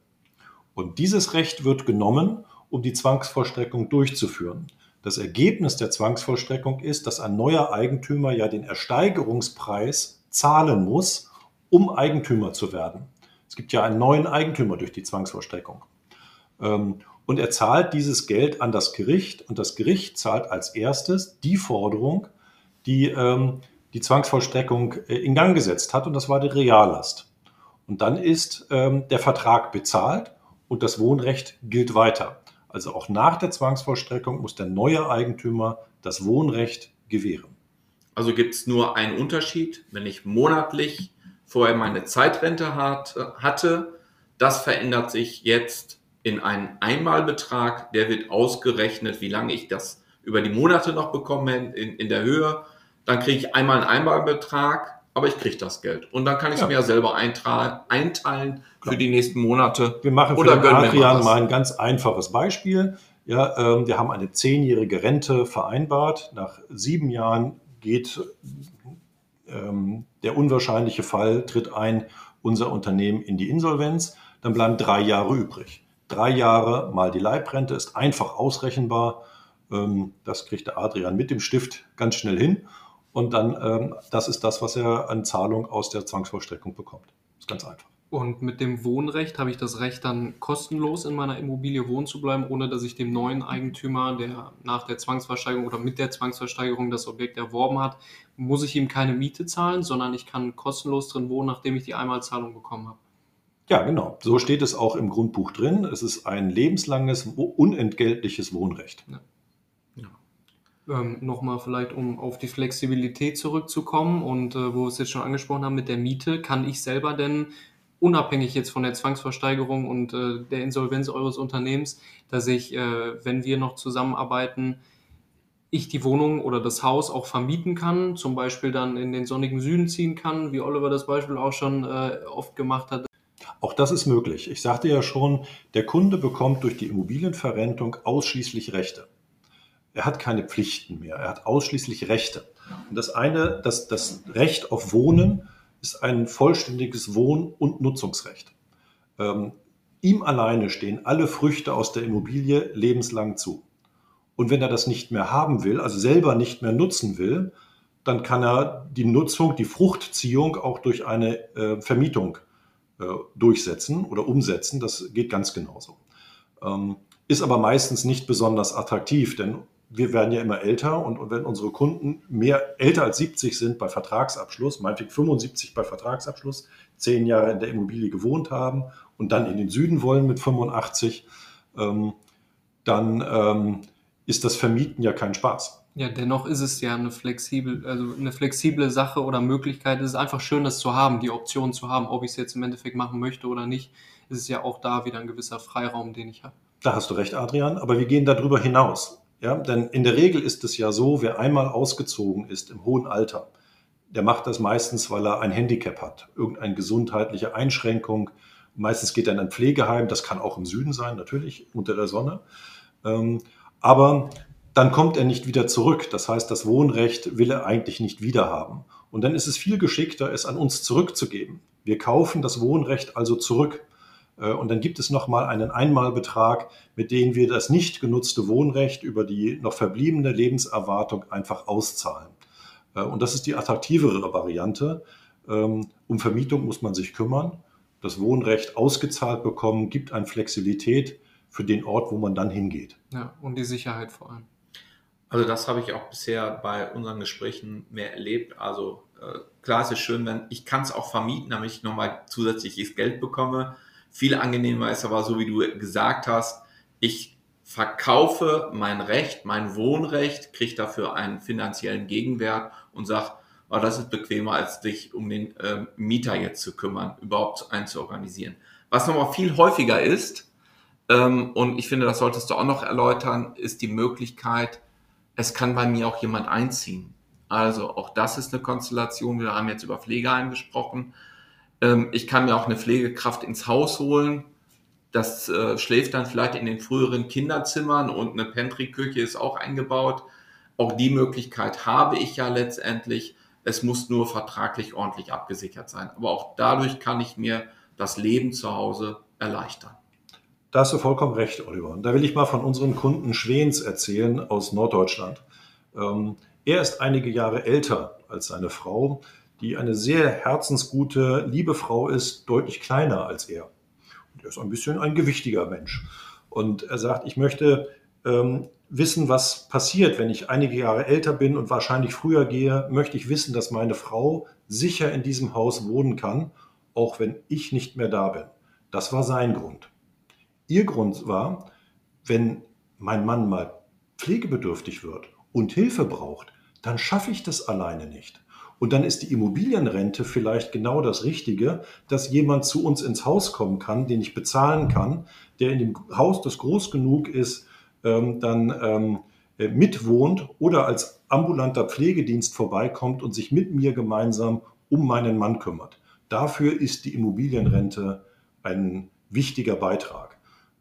Und dieses Recht wird genommen, um die Zwangsvollstreckung durchzuführen. Das Ergebnis der Zwangsvollstreckung ist, dass ein neuer Eigentümer ja den Ersteigerungspreis zahlen muss, um Eigentümer zu werden. Es gibt ja einen neuen Eigentümer durch die Zwangsvollstreckung. Ähm, und er zahlt dieses Geld an das Gericht und das Gericht zahlt als erstes die Forderung, die ähm, die Zwangsvollstreckung äh, in Gang gesetzt hat und das war die Reallast. Und dann ist ähm, der Vertrag bezahlt und das Wohnrecht gilt weiter. Also auch nach der Zwangsvollstreckung muss der neue Eigentümer das Wohnrecht gewähren. Also gibt es nur einen Unterschied, wenn ich monatlich vorher meine Zeitrente hatte, das verändert sich jetzt in einen Einmalbetrag, der wird ausgerechnet, wie lange ich das über die Monate noch bekomme in, in der Höhe. Dann kriege ich einmal einen Einmalbetrag, aber ich kriege das Geld. Und dann kann ich es ja. mir ja selber einteilen für die nächsten Monate. Wir machen für Oder den Adrian mal ein ganz einfaches Beispiel. Ja, ähm, wir haben eine zehnjährige Rente vereinbart. Nach sieben Jahren geht ähm, der unwahrscheinliche Fall, tritt ein, unser Unternehmen in die Insolvenz. Dann bleiben drei Jahre übrig drei Jahre mal die Leibrente ist einfach ausrechenbar. Ähm, das kriegt der Adrian mit dem Stift ganz schnell hin. Und dann, ähm, das ist das, was er an Zahlung aus der Zwangsvollstreckung bekommt. Das ist ganz einfach. Und mit dem Wohnrecht habe ich das Recht, dann kostenlos in meiner Immobilie wohnen zu bleiben, ohne dass ich dem neuen Eigentümer, der nach der Zwangsversteigerung oder mit der Zwangsversteigerung das Objekt erworben hat, muss ich ihm keine Miete zahlen, sondern ich kann kostenlos drin wohnen, nachdem ich die Einmalzahlung bekommen habe. Ja, genau. So steht es auch im Grundbuch drin. Es ist ein lebenslanges, unentgeltliches Wohnrecht. Ja. Ähm, Nochmal vielleicht, um auf die Flexibilität zurückzukommen und äh, wo wir es jetzt schon angesprochen haben mit der Miete, kann ich selber denn unabhängig jetzt von der Zwangsversteigerung und äh, der Insolvenz eures Unternehmens, dass ich, äh, wenn wir noch zusammenarbeiten, ich die Wohnung oder das Haus auch vermieten kann, zum Beispiel dann in den sonnigen Süden ziehen kann, wie Oliver das Beispiel auch schon äh, oft gemacht hat, auch das ist möglich. Ich sagte ja schon, der Kunde bekommt durch die Immobilienverrentung ausschließlich Rechte. Er hat keine Pflichten mehr, er hat ausschließlich Rechte. Und das eine, das, das Recht auf Wohnen ist ein vollständiges Wohn- und Nutzungsrecht. Ähm, ihm alleine stehen alle Früchte aus der Immobilie lebenslang zu. Und wenn er das nicht mehr haben will, also selber nicht mehr nutzen will, dann kann er die Nutzung, die Fruchtziehung auch durch eine äh, Vermietung äh, durchsetzen oder umsetzen. Das geht ganz genauso. Ähm, ist aber meistens nicht besonders attraktiv, denn wir werden ja immer älter und, und, wenn unsere Kunden mehr älter als 70 sind bei Vertragsabschluss, meinetwegen 75 bei Vertragsabschluss, zehn Jahre in der Immobilie gewohnt haben und dann in den Süden wollen mit 85, ähm, dann ähm, ist das Vermieten ja kein Spaß. Ja, dennoch ist es ja eine flexibel, also eine flexible Sache oder Möglichkeit. Es ist einfach schön, das zu haben, die Option zu haben, ob ich es jetzt im Endeffekt machen möchte oder nicht. Es ist ja auch da wieder ein gewisser Freiraum, den ich habe. Da hast du recht, Adrian, aber wir gehen darüber hinaus. Ja, denn in der Regel ist es ja so, wer einmal ausgezogen ist im hohen Alter, der macht das meistens, weil er ein Handicap hat, irgendeine gesundheitliche Einschränkung. Meistens geht er in ein Pflegeheim, das kann auch im Süden sein, natürlich, unter der Sonne. Ähm, aber dann kommt er nicht wieder zurück. Das heißt, das Wohnrecht will er eigentlich nicht wiederhaben. Und dann ist es viel geschickter, es an uns zurückzugeben. Wir kaufen das Wohnrecht also zurück. Äh, und dann gibt es nochmal einen Einmalbetrag, mit dem wir das nicht genutzte Wohnrecht über die noch verbliebene Lebenserwartung einfach auszahlen. Äh, und das ist die attraktivere Variante. Ähm, um Vermietung muss man sich kümmern. Das Wohnrecht ausgezahlt bekommen, gibt eine Flexibilität für den Ort, wo man dann hingeht. Ja, und die Sicherheit vor allem. Also das habe ich auch bisher bei unseren Gesprächen mehr erlebt. Also äh, klar, es ist schön, wenn ich kann es auch vermieten, damit ich nochmal zusätzliches Geld bekomme. Viel angenehmer ist aber so, wie du gesagt hast, ich verkaufe mein Recht, mein Wohnrecht, kriege dafür einen finanziellen Gegenwert und sage, oh, das ist bequemer, als dich um den äh, Mieter jetzt zu kümmern, überhaupt einzuorganisieren. Was nochmal viel häufiger ist, ähm, und ich finde, das solltest du auch noch erläutern, ist die Möglichkeit, es kann bei mir auch jemand einziehen. Also auch das ist eine Konstellation. Wir haben jetzt über Pflegeheim gesprochen. Ähm, ich kann mir auch eine Pflegekraft ins Haus holen. Das äh, schläft dann vielleicht in den früheren Kinderzimmern und eine Pantry-Küche ist auch eingebaut. Auch die Möglichkeit habe ich ja letztendlich. Es muss nur vertraglich ordentlich abgesichert sein. Aber auch dadurch kann ich mir das Leben zu Hause erleichtern. Da hast du vollkommen recht, Oliver. Und da will ich mal von unserem Kunden Schwens erzählen aus Norddeutschland. Ähm, er ist einige Jahre älter als seine Frau, die eine sehr herzensgute, liebe Frau ist, deutlich kleiner als er. Und er ist ein bisschen ein gewichtiger Mensch. Und er sagt, ich möchte ähm, wissen, was passiert, wenn ich einige Jahre älter bin und wahrscheinlich früher gehe, möchte ich wissen, dass meine Frau sicher in diesem Haus wohnen kann, auch wenn ich nicht mehr da bin. Das war sein Grund. Ihr Grund war, wenn mein Mann mal pflegebedürftig wird und Hilfe braucht, dann schaffe ich das alleine nicht. Und dann ist die Immobilienrente vielleicht genau das Richtige, dass jemand zu uns ins Haus kommen kann, den ich bezahlen kann, der in dem Haus, das groß genug ist, ähm, dann ähm, äh, mitwohnt oder als ambulanter Pflegedienst vorbeikommt und sich mit mir gemeinsam um meinen Mann kümmert. Dafür ist die Immobilienrente ein wichtiger Beitrag.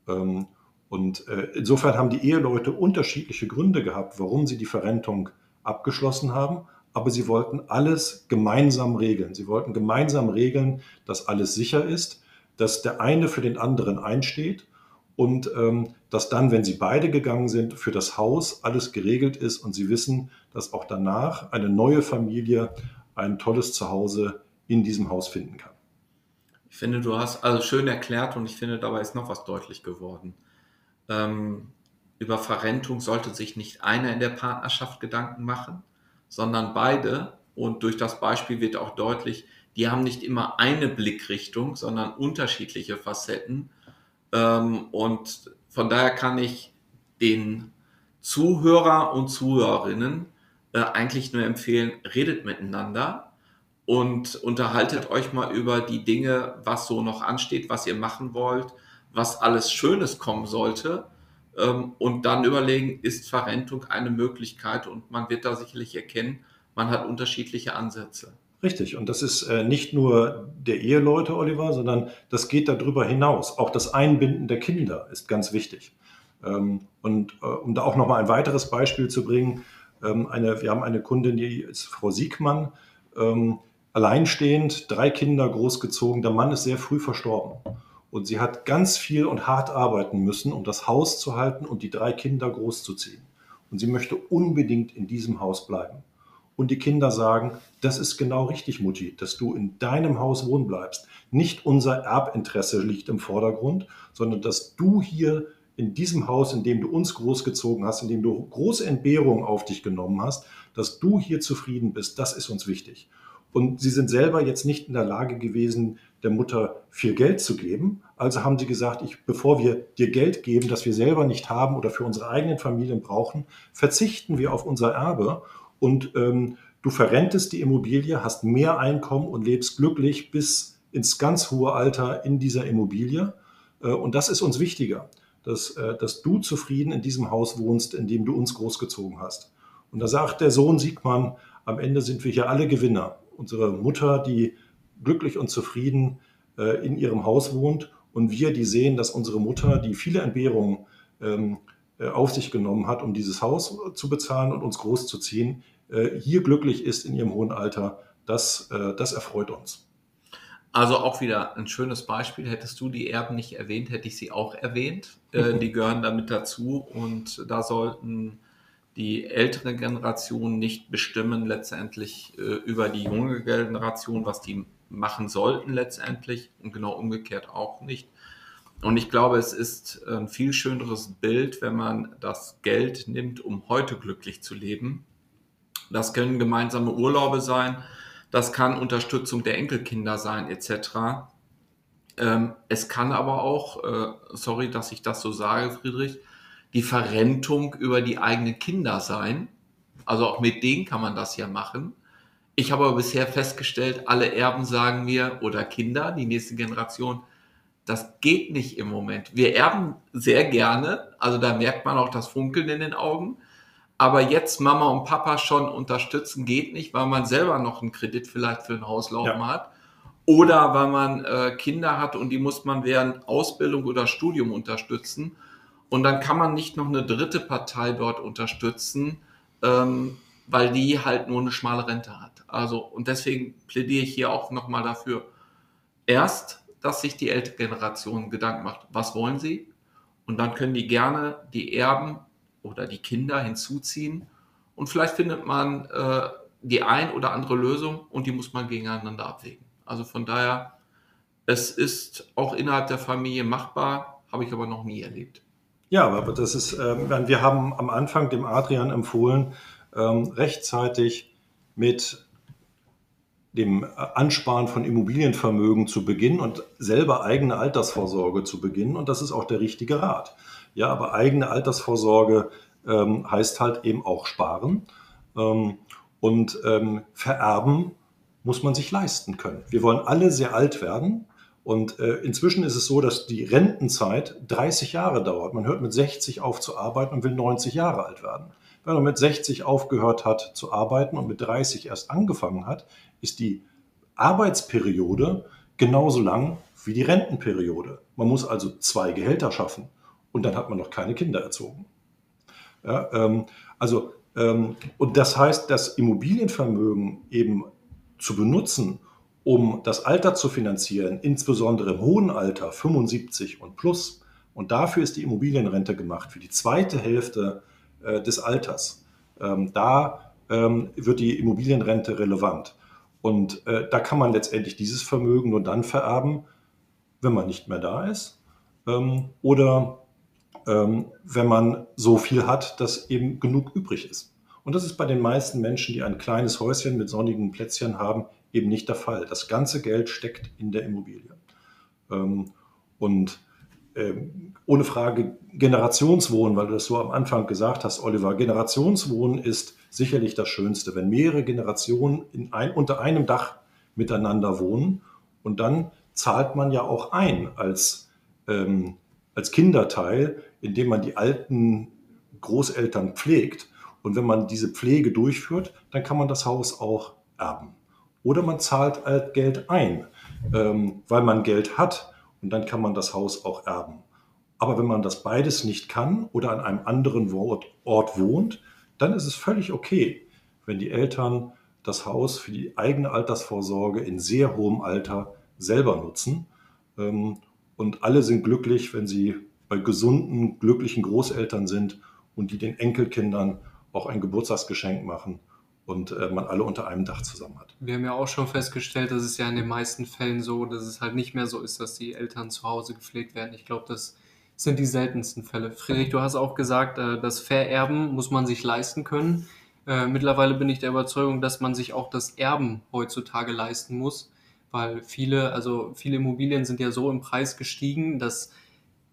Ähm, und äh, insofern haben die Eheleute unterschiedliche Gründe gehabt, warum sie die Verrentung abgeschlossen haben, aber sie wollten alles gemeinsam regeln. Sie wollten gemeinsam regeln, dass alles sicher ist, dass der eine für den anderen einsteht und ähm, dass dann, wenn sie beide gegangen sind, für das Haus alles geregelt ist und sie wissen, dass auch danach eine neue Familie ein tolles Zuhause in diesem Haus finden kann. Ich finde, du hast also schön erklärt und ich finde, dabei ist noch was deutlich geworden. Ähm, über Verrentung sollte sich nicht einer in der Partnerschaft Gedanken machen, sondern beide. Und durch das Beispiel wird auch deutlich, die haben nicht immer eine Blickrichtung, sondern unterschiedliche Facetten. Ähm, und von daher kann ich den Zuhörer und Zuhörerinnen äh, eigentlich nur empfehlen, redet miteinander, und unterhaltet euch mal über die Dinge, was so noch ansteht, was ihr machen wollt, was alles Schönes kommen sollte ähm, und dann überlegen, ist Verrentung eine Möglichkeit und man wird da sicherlich erkennen, man hat unterschiedliche Ansätze. Richtig, und das ist äh, nicht nur der Eheleute, Oliver, sondern das geht darüber hinaus. Auch das Einbinden der Kinder ist ganz wichtig. Ähm, und äh, um da auch nochmal ein weiteres Beispiel zu bringen, ähm, eine, wir haben eine Kundin, die ist Frau Siegmann, alleinstehend, drei Kinder großgezogen. Der Mann ist sehr früh verstorben. Und sie hat ganz viel und hart arbeiten müssen, um das Haus zu halten und die drei Kinder großzuziehen. Und sie möchte unbedingt in diesem Haus bleiben. Und die Kinder sagen, das ist genau richtig, Mutti, dass du in deinem Haus wohnen bleibst. Nicht unser Erbinteresse liegt im Vordergrund, sondern dass du hier in diesem Haus, in dem du uns großgezogen hast, in dem du große Entbehrungen auf dich genommen hast, dass du hier zufrieden bist, das ist uns wichtig. Und sie sind selber jetzt nicht in der Lage gewesen, der Mutter viel Geld zu geben. Also haben sie gesagt, ich, bevor wir dir Geld geben, das wir selber nicht haben oder für unsere eigenen Familien brauchen, verzichten wir auf unser Erbe und ähm, du verrentest die Immobilie, hast mehr Einkommen und lebst glücklich bis ins ganz hohe Alter in dieser Immobilie. Äh, und das ist uns wichtiger, dass, äh, dass du zufrieden in diesem Haus wohnst, in dem du uns großgezogen hast. Und da sagt der Sohn Siegmann, am Ende sind wir hier alle Gewinner unsere Mutter, die glücklich und zufrieden äh, in ihrem Haus wohnt und wir, die sehen, dass unsere Mutter, die viele Entbehrungen ähm, äh, auf sich genommen hat, um dieses Haus zu bezahlen und uns großzuziehen, äh, hier glücklich ist in ihrem hohen Alter, das, äh, das erfreut uns. Also auch wieder ein schönes Beispiel. Hättest du die Erben nicht erwähnt, hätte ich sie auch erwähnt. Äh, [LAUGHS] die gehören damit dazu und da sollten die ältere Generation nicht bestimmen letztendlich äh, über die junge Generation, was die machen sollten letztendlich und genau umgekehrt auch nicht. Und ich glaube, es ist ein viel schöneres Bild, wenn man das Geld nimmt, um heute glücklich zu leben. Das können gemeinsame Urlaube sein, das kann Unterstützung der Enkelkinder sein, etc. Ähm, es kann aber auch, äh, sorry, dass ich das so sage, Friedrich, die Verrentung über die eigenen Kinder sein. Also auch mit denen kann man das ja machen. Ich habe aber bisher festgestellt, alle Erben sagen mir oder Kinder, die nächste Generation, das geht nicht im Moment. Wir erben sehr gerne, also da merkt man auch das Funkeln in den Augen. Aber jetzt Mama und Papa schon unterstützen geht nicht, weil man selber noch einen Kredit vielleicht für ein Haus laufen ja. hat. Oder weil man äh, Kinder hat und die muss man während Ausbildung oder Studium unterstützen. Und dann kann man nicht noch eine dritte Partei dort unterstützen, ähm, weil die halt nur eine schmale Rente hat. Also, und deswegen plädiere ich hier auch nochmal dafür, erst, dass sich die ältere Generation Gedanken macht, was wollen sie? Und dann können die gerne die Erben oder die Kinder hinzuziehen. Und vielleicht findet man äh, die ein oder andere Lösung und die muss man gegeneinander abwägen. Also von daher, es ist auch innerhalb der Familie machbar, habe ich aber noch nie erlebt. Ja, aber das ist, äh, wir haben am Anfang dem Adrian empfohlen, ähm, rechtzeitig mit dem Ansparen von Immobilienvermögen zu beginnen und selber eigene Altersvorsorge zu beginnen. Und das ist auch der richtige Rat. Ja, aber eigene Altersvorsorge ähm, heißt halt eben auch sparen. Ähm, und ähm, vererben muss man sich leisten können. Wir wollen alle sehr alt werden. Und äh, inzwischen ist es so, dass die Rentenzeit 30 Jahre dauert. Man hört mit 60 auf zu arbeiten und will 90 Jahre alt werden. Wenn man mit 60 aufgehört hat zu arbeiten und mit 30 erst angefangen hat, ist die Arbeitsperiode genauso lang wie die Rentenperiode. Man muss also zwei Gehälter schaffen und dann hat man noch keine Kinder erzogen. Ja, ähm, also, ähm, und das heißt, das Immobilienvermögen eben zu benutzen, um das Alter zu finanzieren, insbesondere im hohen Alter, 75 und plus. Und dafür ist die Immobilienrente gemacht, für die zweite Hälfte äh, des Alters. Ähm, da ähm, wird die Immobilienrente relevant. Und äh, da kann man letztendlich dieses Vermögen nur dann vererben, wenn man nicht mehr da ist ähm, oder ähm, wenn man so viel hat, dass eben genug übrig ist. Und das ist bei den meisten Menschen, die ein kleines Häuschen mit sonnigen Plätzchen haben, eben nicht der Fall. Das ganze Geld steckt in der Immobilie. Ähm, und ohne Frage Generationswohnen, weil du das so am Anfang gesagt hast, Oliver, Generationswohnen ist sicherlich das Schönste, wenn mehrere Generationen ein, unter einem Dach miteinander wohnen und dann zahlt man ja auch ein als, ähm, als Kinderteil, indem man die alten Großeltern pflegt. Und wenn man diese Pflege durchführt, dann kann man das Haus auch erben. Oder man zahlt Geld ein, ähm, weil man Geld hat und dann kann man das Haus auch erben. Aber wenn man das beides nicht kann oder an einem anderen Ort, wohnt, dann ist es völlig okay, wenn die Eltern das Haus für die eigene Altersvorsorge in sehr hohem Alter selber nutzen. Ähm, und alle sind glücklich, wenn sie bei gesunden, glücklichen Großeltern sind und die den Enkelkindern auch ein Geburtstagsgeschenk machen und äh, man alle unter einem Dach zusammen hat. Wir haben ja auch schon festgestellt, dass es ja in den meisten Fällen so, dass es halt nicht mehr so ist, dass die Eltern zu Hause gepflegt werden. Ich glaube, das sind die seltensten Fälle. Friedrich, du hast auch gesagt, äh, das Vererben muss man sich leisten können. Äh, mittlerweile bin ich der Überzeugung, dass man sich auch das Erben heutzutage leisten muss, weil viele, also viele Immobilien sind ja so im Preis gestiegen, dass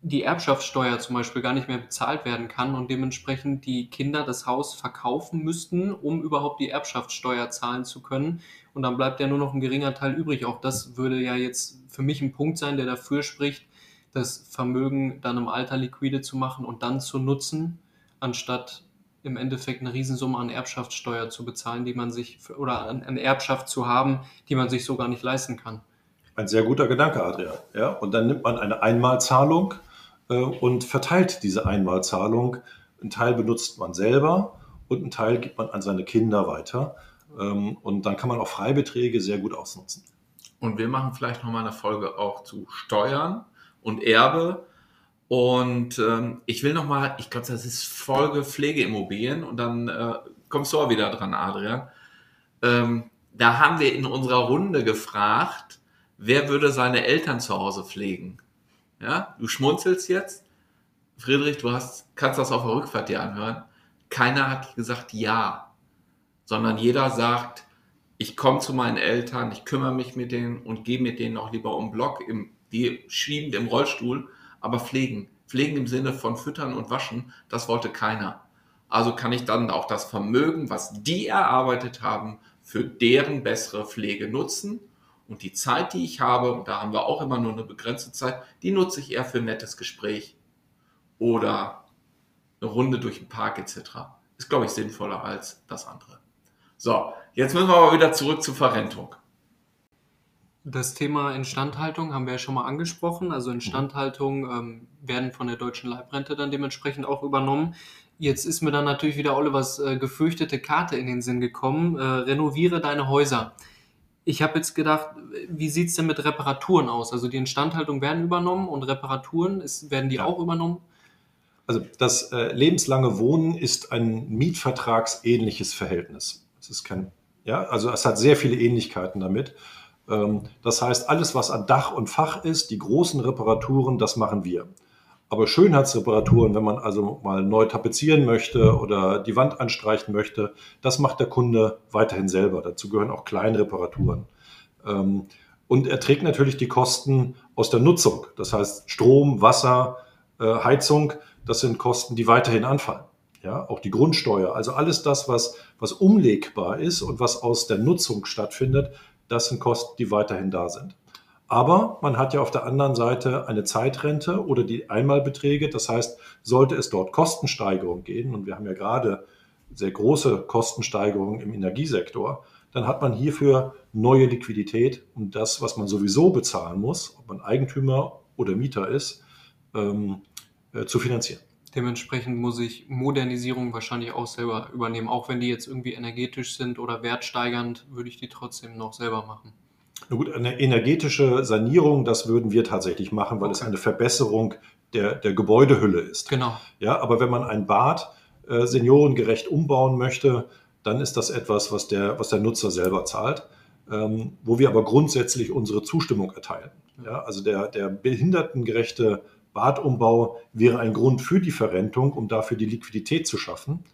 die Erbschaftssteuer zum Beispiel gar nicht mehr bezahlt werden kann und dementsprechend die Kinder das Haus verkaufen müssten, um überhaupt die Erbschaftssteuer zahlen zu können. Und dann bleibt ja nur noch ein geringer Teil übrig. Auch das würde ja jetzt für mich ein Punkt sein, der dafür spricht, das Vermögen dann im Alter liquide zu machen und dann zu nutzen, anstatt im Endeffekt eine Riesensumme an Erbschaftssteuer zu bezahlen, die man sich oder an Erbschaft zu haben, die man sich so gar nicht leisten kann. Ein sehr guter Gedanke, Adrian. Ja, und dann nimmt man eine Einmalzahlung und verteilt diese Einmalzahlung. Ein Teil benutzt man selber und ein Teil gibt man an seine Kinder weiter. Ähm, und dann kann man auch Freibeträge sehr gut ausnutzen. Und wir machen vielleicht nochmal eine Folge auch zu Steuern und Erbe. Und ähm, ich will nochmal, ich glaube, das ist Folge Pflegeimmobilien und dann äh, kommst du auch wieder dran, Adrian. Ähm, da haben wir in unserer Runde gefragt, wer würde seine Eltern zu Hause pflegen? Ja, du schmunzelst jetzt. Friedrich, du hast, kannst das auf der Rückfahrt dir anhören. Keiner hat gesagt ja, sondern jeder sagt, ich komme zu meinen Eltern, ich kümmere mich mit denen und gehe mit denen auch lieber um Block, im, die schiebend im Rollstuhl, aber pflegen. Pflegen im Sinne von füttern und waschen, das wollte keiner. Also kann ich dann auch das Vermögen, was die erarbeitet haben, für deren bessere Pflege nutzen. Und die Zeit, die ich habe, und da haben wir auch immer nur eine begrenzte Zeit, die nutze ich eher für ein nettes Gespräch oder eine Runde durch den Park etc. Ist, glaube ich, sinnvoller als das andere. So, jetzt müssen wir aber wieder zurück zur Verrentung. Das Thema Instandhaltung haben wir ja schon mal angesprochen. Also Instandhaltung ähm, werden von der deutschen Leibrente dann dementsprechend auch übernommen. Jetzt ist mir dann natürlich wieder Olivers äh, gefürchtete Karte in den Sinn gekommen. Äh, renoviere deine Häuser. Ich habe jetzt gedacht, wie sieht es denn mit Reparaturen aus? Also die Instandhaltung werden übernommen und Reparaturen ist, werden die Ja. auch übernommen? Also das äh, lebenslange Wohnen ist ein mietvertragsähnliches Verhältnis. Es ist kein, ja, also es hat sehr viele Ähnlichkeiten damit. Ähm, das heißt, alles, was an Dach und Fach ist, die großen Reparaturen, das machen wir. Aber Schönheitsreparaturen, wenn man also mal neu tapezieren möchte oder die Wand anstreichen möchte, das macht der Kunde weiterhin selber. Dazu gehören auch Kleinreparaturen. Ähm, und er trägt natürlich die Kosten aus der Nutzung. Das heißt, Strom, Wasser, äh, Heizung, das sind Kosten, die weiterhin anfallen. Ja, auch die Grundsteuer, also alles das, was, was umlegbar ist und was aus der Nutzung stattfindet, das sind Kosten, die weiterhin da sind. Aber man hat ja auf der anderen Seite eine Zeitrente oder die Einmalbeträge. Das heißt, sollte es dort Kostensteigerungen geben, und wir haben ja gerade sehr große Kostensteigerungen im Energiesektor, dann hat man hierfür neue Liquidität, um das, was man sowieso bezahlen muss, ob man Eigentümer oder Mieter ist, ähm, äh, zu finanzieren. Dementsprechend muss ich Modernisierung wahrscheinlich auch selber übernehmen. Auch wenn die jetzt irgendwie energetisch sind oder wertsteigernd, würde ich die trotzdem noch selber machen. Na gut, eine energetische Sanierung, das würden wir tatsächlich machen, weil es Okay. eine Verbesserung der, der Gebäudehülle ist. Genau. Ja, aber wenn man ein Bad äh, seniorengerecht umbauen möchte, dann ist das etwas, was der, was der Nutzer selber zahlt, ähm, wo wir aber grundsätzlich unsere Zustimmung erteilen. Ja, also der, der behindertengerechte Badumbau wäre ein Grund für die Verrentung, um dafür die Liquidität zu schaffen.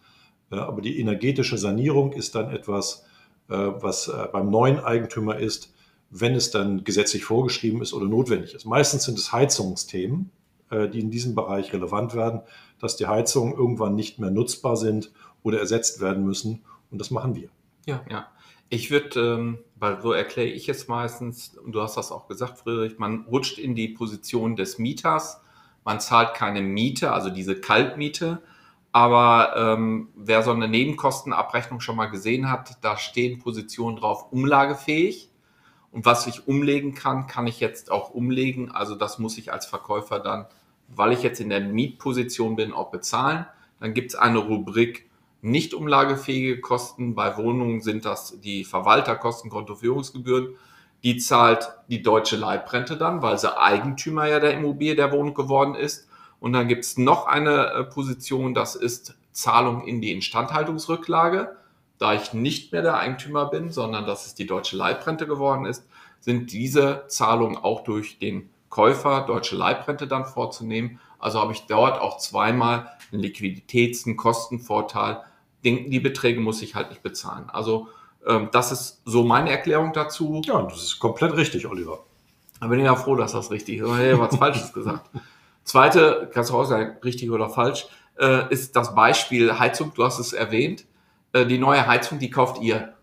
Äh, aber die energetische Sanierung ist dann etwas, äh, was äh, beim neuen Eigentümer ist, wenn es dann gesetzlich vorgeschrieben ist oder notwendig ist. Meistens sind es Heizungsthemen, äh, die in diesem Bereich relevant werden, dass die Heizungen irgendwann nicht mehr nutzbar sind oder ersetzt werden müssen. Und das machen wir. Ja. Ja, ich würde, ähm, weil so erkläre ich es meistens, und du hast das auch gesagt, Friedrich, man rutscht in die Position des Mieters, man zahlt keine Miete, also diese Kaltmiete, aber ähm, wer so eine Nebenkostenabrechnung schon mal gesehen hat, da stehen Positionen drauf, umlagefähig. Und was ich umlegen kann, kann ich jetzt auch umlegen. Also das muss ich als Verkäufer dann, weil ich jetzt in der Mietposition bin, auch bezahlen. Dann gibt es eine Rubrik nicht umlagefähige Kosten. Bei Wohnungen sind das die Verwalterkosten, Kontoführungsgebühren. Die zahlt die deutsche Leibrente dann, weil sie Eigentümer ja der Immobilie der Wohnung geworden ist. Und dann gibt es noch eine äh, Position, das ist Zahlung in die Instandhaltungsrücklage. Da ich nicht mehr der Eigentümer bin, sondern dass es die deutsche Leibrente geworden ist, sind diese Zahlungen auch durch den Käufer deutsche Leibrente dann vorzunehmen. Also habe ich dort auch zweimal einen Liquiditäts-, einen Kostenvorteil. Die Beträge muss ich halt nicht bezahlen. Also ähm, das ist so meine Erklärung dazu. Ja, das ist komplett richtig, Oliver. Da bin ich ja froh, dass das richtig ist. Hätte was Falsches gesagt. Zweite, kannst du auch sagen, richtig oder falsch, äh, ist das Beispiel Heizung. Du hast es erwähnt. Äh, die neue Heizung, die kauft ihr.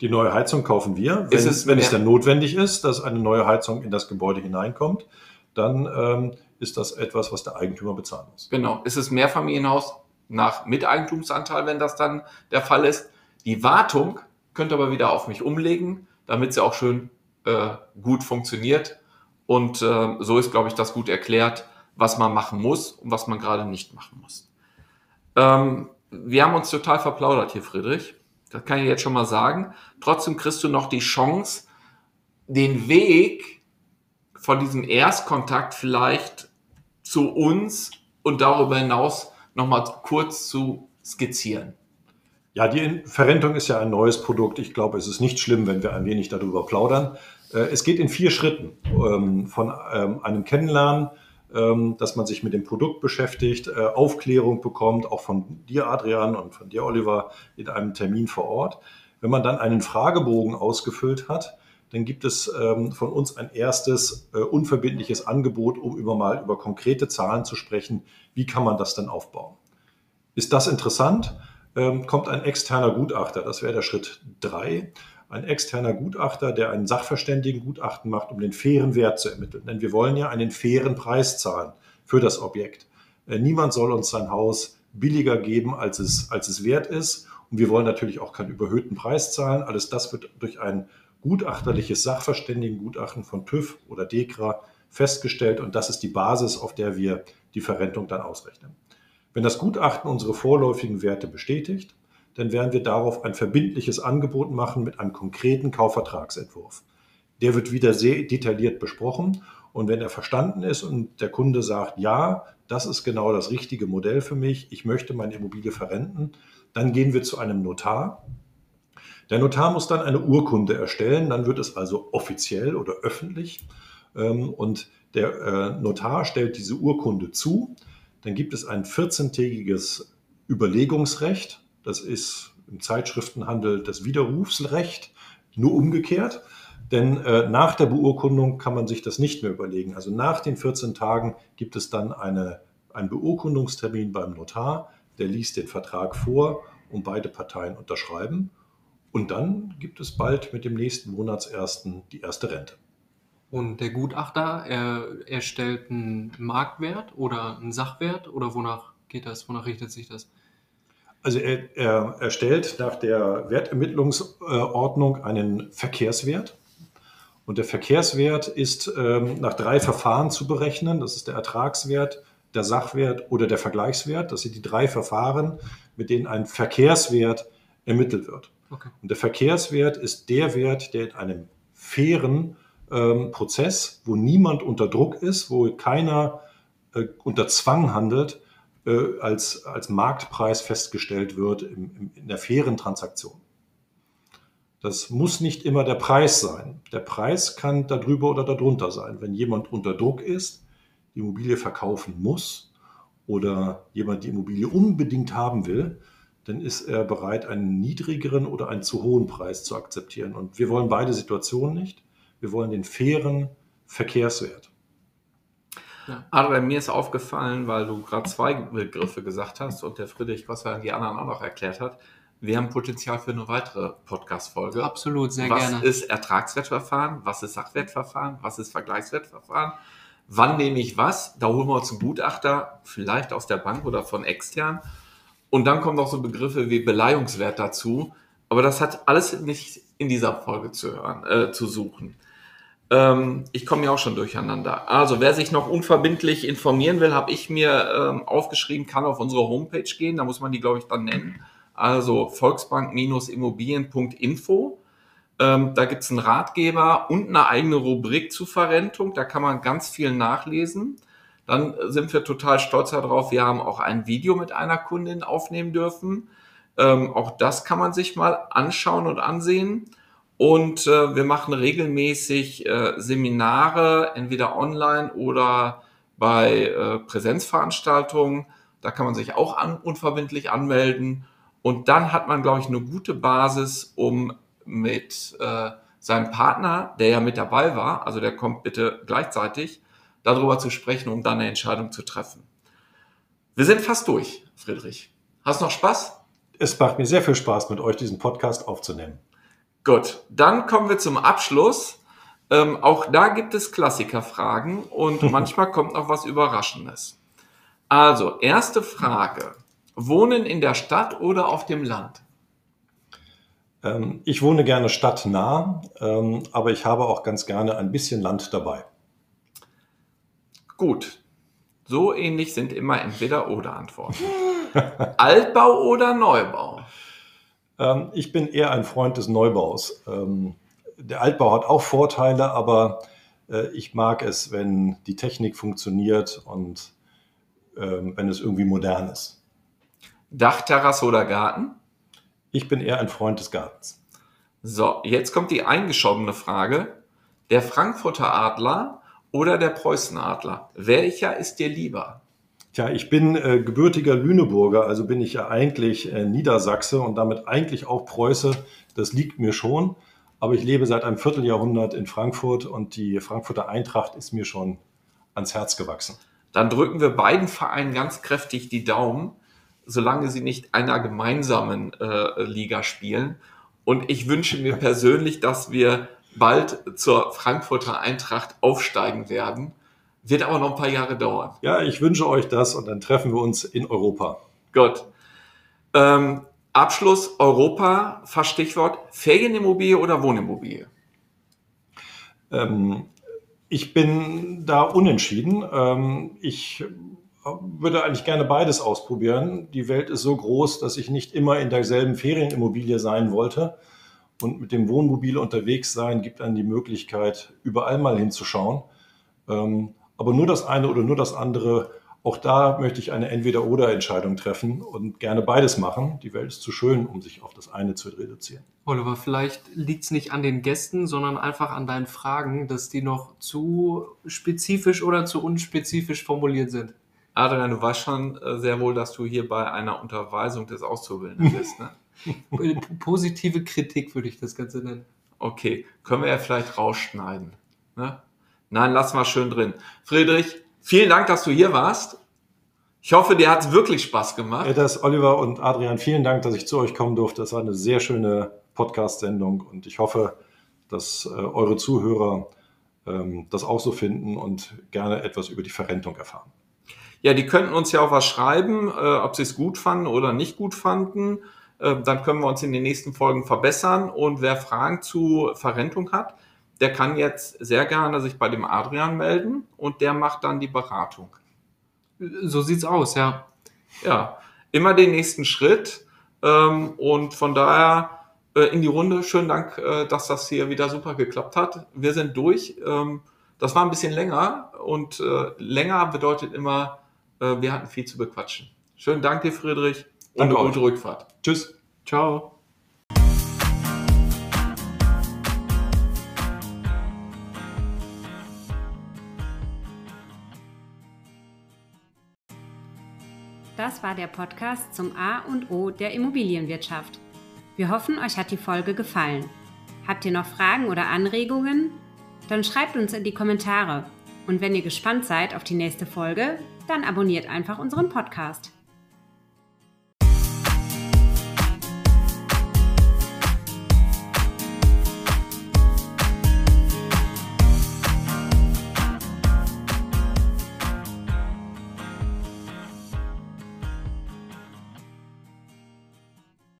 Die neue Heizung kaufen wir. Wenn, Ist es, wenn es dann notwendig ist, dass eine neue Heizung in das Gebäude hineinkommt, dann ähm, ist das etwas, was der Eigentümer bezahlen muss. Genau. Ist es Mehrfamilienhaus nach Miteigentumsanteil, wenn das dann der Fall ist. Die Wartung könnt ihr aber wieder auf mich umlegen, damit sie auch schön äh, gut funktioniert. Und äh, so ist, glaube ich, das gut erklärt, was man machen muss und was man gerade nicht machen muss. Ähm, wir haben uns total verplaudert hier, Friedrich. Das kann ich jetzt schon mal sagen. Trotzdem kriegst du noch die Chance, den Weg von diesem Erstkontakt vielleicht zu uns und darüber hinaus nochmal kurz zu skizzieren. Ja, die Verrentung ist ja ein neues Produkt. Ich glaube, es ist nicht schlimm, wenn wir ein wenig darüber plaudern. Äh, es geht in vier Schritten. Ähm, von ähm, einem Kennenlernen, dass man sich mit dem Produkt beschäftigt, äh, Aufklärung bekommt, auch von dir, Adrian, und von dir, Oliver, in einem Termin vor Ort. Wenn man dann einen Fragebogen ausgefüllt hat, dann gibt es von uns ein erstes äh, unverbindliches Angebot, um über mal über konkrete Zahlen zu sprechen. Wie kann man das denn aufbauen? Ist das interessant? kommt ein externer Gutachter, das wäre der Schritt drei ein externer Gutachter, der einen Sachverständigengutachten macht, um den fairen Wert zu ermitteln. Denn wir wollen ja einen fairen Preis zahlen für das Objekt. Äh, niemand soll uns sein Haus billiger geben, als es, als es wert ist. Und wir wollen natürlich auch keinen überhöhten Preis zahlen. Alles das wird durch ein gutachterliches Sachverständigengutachten von TÜV oder DEKRA festgestellt. Und das ist die Basis, auf der wir die Verrentung dann ausrechnen. Wenn das Gutachten unsere vorläufigen Werte bestätigt, dann werden wir darauf ein verbindliches Angebot machen mit einem konkreten Kaufvertragsentwurf. Der wird wieder sehr detailliert besprochen und wenn er verstanden ist und der Kunde sagt, ja, das ist genau das richtige Modell für mich, ich möchte meine Immobilie verrenten, dann gehen wir zu einem Notar. Der Notar muss dann eine Urkunde erstellen, dann wird es also offiziell oder öffentlich ähm, und der äh, Notar stellt diese Urkunde zu. Dann gibt es ein 14-tägiges Überlegungsrecht das ist im Zeitschriftenhandel das Widerrufsrecht, nur umgekehrt. Denn äh, nach der Beurkundung kann man sich das nicht mehr überlegen. Also nach den 14 Tagen gibt es dann eine, einen Beurkundungstermin beim Notar, der liest den Vertrag vor und beide Parteien unterschreiben. Und dann gibt es bald mit dem nächsten Monatsersten die erste Rente. Und der Gutachter, er erstellt einen Marktwert oder einen Sachwert oder wonach geht das? Wonach richtet sich das? Also er, er erstellt nach der Wertermittlungsordnung einen Verkehrswert. Und der Verkehrswert ist ähm, nach drei Verfahren zu berechnen. Das ist der Ertragswert, der Sachwert oder der Vergleichswert. Das sind die drei Verfahren, mit denen ein Verkehrswert ermittelt wird. Okay. Und der Verkehrswert ist der Wert, der in einem fairen ähm, Prozess, wo niemand unter Druck ist, wo keiner äh, unter Zwang handelt, äh, als, als Marktpreis festgestellt wird im, im, in der fairen Transaktion. Das muss nicht immer der Preis sein. Der Preis kann darüber oder darunter sein. Wenn jemand unter Druck ist, die Immobilie verkaufen muss oder jemand die Immobilie unbedingt haben will, dann ist er bereit, einen niedrigeren oder einen zu hohen Preis zu akzeptieren. Und wir wollen beide Situationen nicht. Wir wollen den fairen Verkehrswert. Ja. Adrian, mir ist aufgefallen, weil du gerade zwei Begriffe gesagt hast und der Friedrich Gosser die anderen auch noch erklärt hat. Wir haben Potenzial für eine weitere Podcast-Folge. Absolut, sehr was gerne. Was ist Ertragswertverfahren? Was ist Sachwertverfahren? Was ist Vergleichswertverfahren? Wann nehme ich was? Da holen wir uns einen Gutachter, vielleicht aus der Bank oder von extern. Und dann kommen noch so Begriffe wie Beleihungswert dazu. Aber das hat alles nicht in dieser Folge zu hören, äh, zu suchen. Ähm, ich komme ja auch schon durcheinander. Also, wer sich noch unverbindlich informieren will, habe ich mir ähm, aufgeschrieben, kann auf unsere Homepage gehen. Da muss man die, glaube ich, dann nennen. Also volksbank-immobilien.info. Ähm, da gibt es einen Ratgeber und eine eigene Rubrik zur Verrentung. Da kann man ganz viel nachlesen. Dann sind wir total stolz darauf. Wir haben auch ein Video mit einer Kundin aufnehmen dürfen. Ähm, auch das kann man sich mal anschauen und ansehen. Und äh, wir machen regelmäßig äh, Seminare, entweder online oder bei äh, Präsenzveranstaltungen. Da kann man sich auch an, unverbindlich anmelden. Und dann hat man, glaube ich, eine gute Basis, um mit äh, seinem Partner, der ja mit dabei war, also der kommt bitte gleichzeitig, darüber zu sprechen, um dann eine Entscheidung zu treffen. Wir sind fast durch, Friedrich. Hast noch Spaß? Es macht mir sehr viel Spaß, mit euch diesen Podcast aufzunehmen. Gut, dann kommen wir zum Abschluss. Ähm, auch da gibt es Klassikerfragen und [LAUGHS] manchmal kommt noch was Überraschendes. Also, erste Frage. Wohnen in der Stadt oder auf dem Land? Ähm, ich wohne gerne stadtnah, ähm, aber ich habe auch ganz gerne ein bisschen Land dabei. Gut. So ähnlich sind immer entweder oder Antworten. [LAUGHS] Altbau oder Neubau? Ähm, ich bin eher ein Freund des Neubaus. Ähm, der Altbau hat auch Vorteile, aber äh, ich mag es, wenn die Technik funktioniert und ähm, wenn es irgendwie modern ist. Dachterrasse oder Garten? Ich bin eher ein Freund des Gartens. So, jetzt kommt die eingeschobene Frage. Der Frankfurter Adler oder der Preußenadler? Welcher ist dir lieber? Tja, ich bin äh, gebürtiger Lüneburger, also bin ich ja eigentlich äh, Niedersachse und damit eigentlich auch Preuße. Das liegt mir schon. Aber ich lebe seit einem Vierteljahrhundert in Frankfurt und die Frankfurter Eintracht ist mir schon ans Herz gewachsen. Dann drücken wir beiden Vereinen ganz kräftig die Daumen, solange sie nicht einer gemeinsamen äh, Liga spielen. Und ich wünsche mir [LAUGHS] persönlich, dass wir bald zur Frankfurter Eintracht aufsteigen werden. Wird aber noch ein paar Jahre dauern. Ja, ich wünsche euch das und dann treffen wir uns in Europa. Gut. Ähm, Abschluss Europa, fast Stichwort Ferienimmobilie oder Wohnimmobilie? Ähm, ich bin da unentschieden. Ähm, ich würde eigentlich gerne beides ausprobieren. Die Welt ist so groß, dass ich nicht immer in derselben Ferienimmobilie sein wollte. Und mit dem Wohnmobil unterwegs sein gibt dann die Möglichkeit, überall mal hinzuschauen. Ähm, aber nur das eine oder nur das andere, auch da möchte ich eine Entweder-Oder-Entscheidung treffen und gerne beides machen. Die Welt ist zu schön, um sich auf das eine zu reduzieren. Oliver, vielleicht liegt es nicht an den Gästen, sondern einfach an deinen Fragen, dass die noch zu spezifisch oder zu unspezifisch formuliert sind. Adrian, du weißt schon äh, sehr wohl, dass du hier bei einer Unterweisung des Auszubildenden [LAUGHS] bist, ne? Positive Kritik würde ich das Ganze nennen. Okay, können wir ja vielleicht rausschneiden. Ne? Nein, lass mal schön drin. Friedrich, vielen Dank, dass du hier warst. Ich hoffe, dir hat es wirklich Spaß gemacht. Ja, das Oliver und Adrian, vielen Dank, dass ich zu euch kommen durfte. Das war eine sehr schöne Podcast-Sendung und ich hoffe, dass äh, eure Zuhörer ähm, das auch so finden und gerne etwas über die Verrentung erfahren. Ja, die könnten uns ja auch was schreiben, äh, ob sie es gut fanden oder nicht gut fanden. Äh, dann können wir uns in den nächsten Folgen verbessern. Und wer Fragen zu Verrentung hat, der kann jetzt sehr gerne sich bei dem Adrian melden und der macht dann die Beratung. So sieht's aus, ja. Ja, immer den nächsten Schritt. Ähm, und von daher äh, in die Runde. Schönen Dank, äh, dass das hier wieder super geklappt hat. Wir sind durch. Ähm, das war ein bisschen länger und äh, länger bedeutet immer äh, wir hatten viel zu bequatschen. Schönen Dank dir, Friedrich. Und eine gute Rückfahrt. Tschüss. Ciao. Das war der Podcast zum A und O der Immobilienwirtschaft. Wir hoffen, euch hat die Folge gefallen. Habt ihr noch Fragen oder Anregungen? Dann schreibt uns in die Kommentare. Und wenn ihr gespannt seid auf die nächste Folge, dann abonniert einfach unseren Podcast.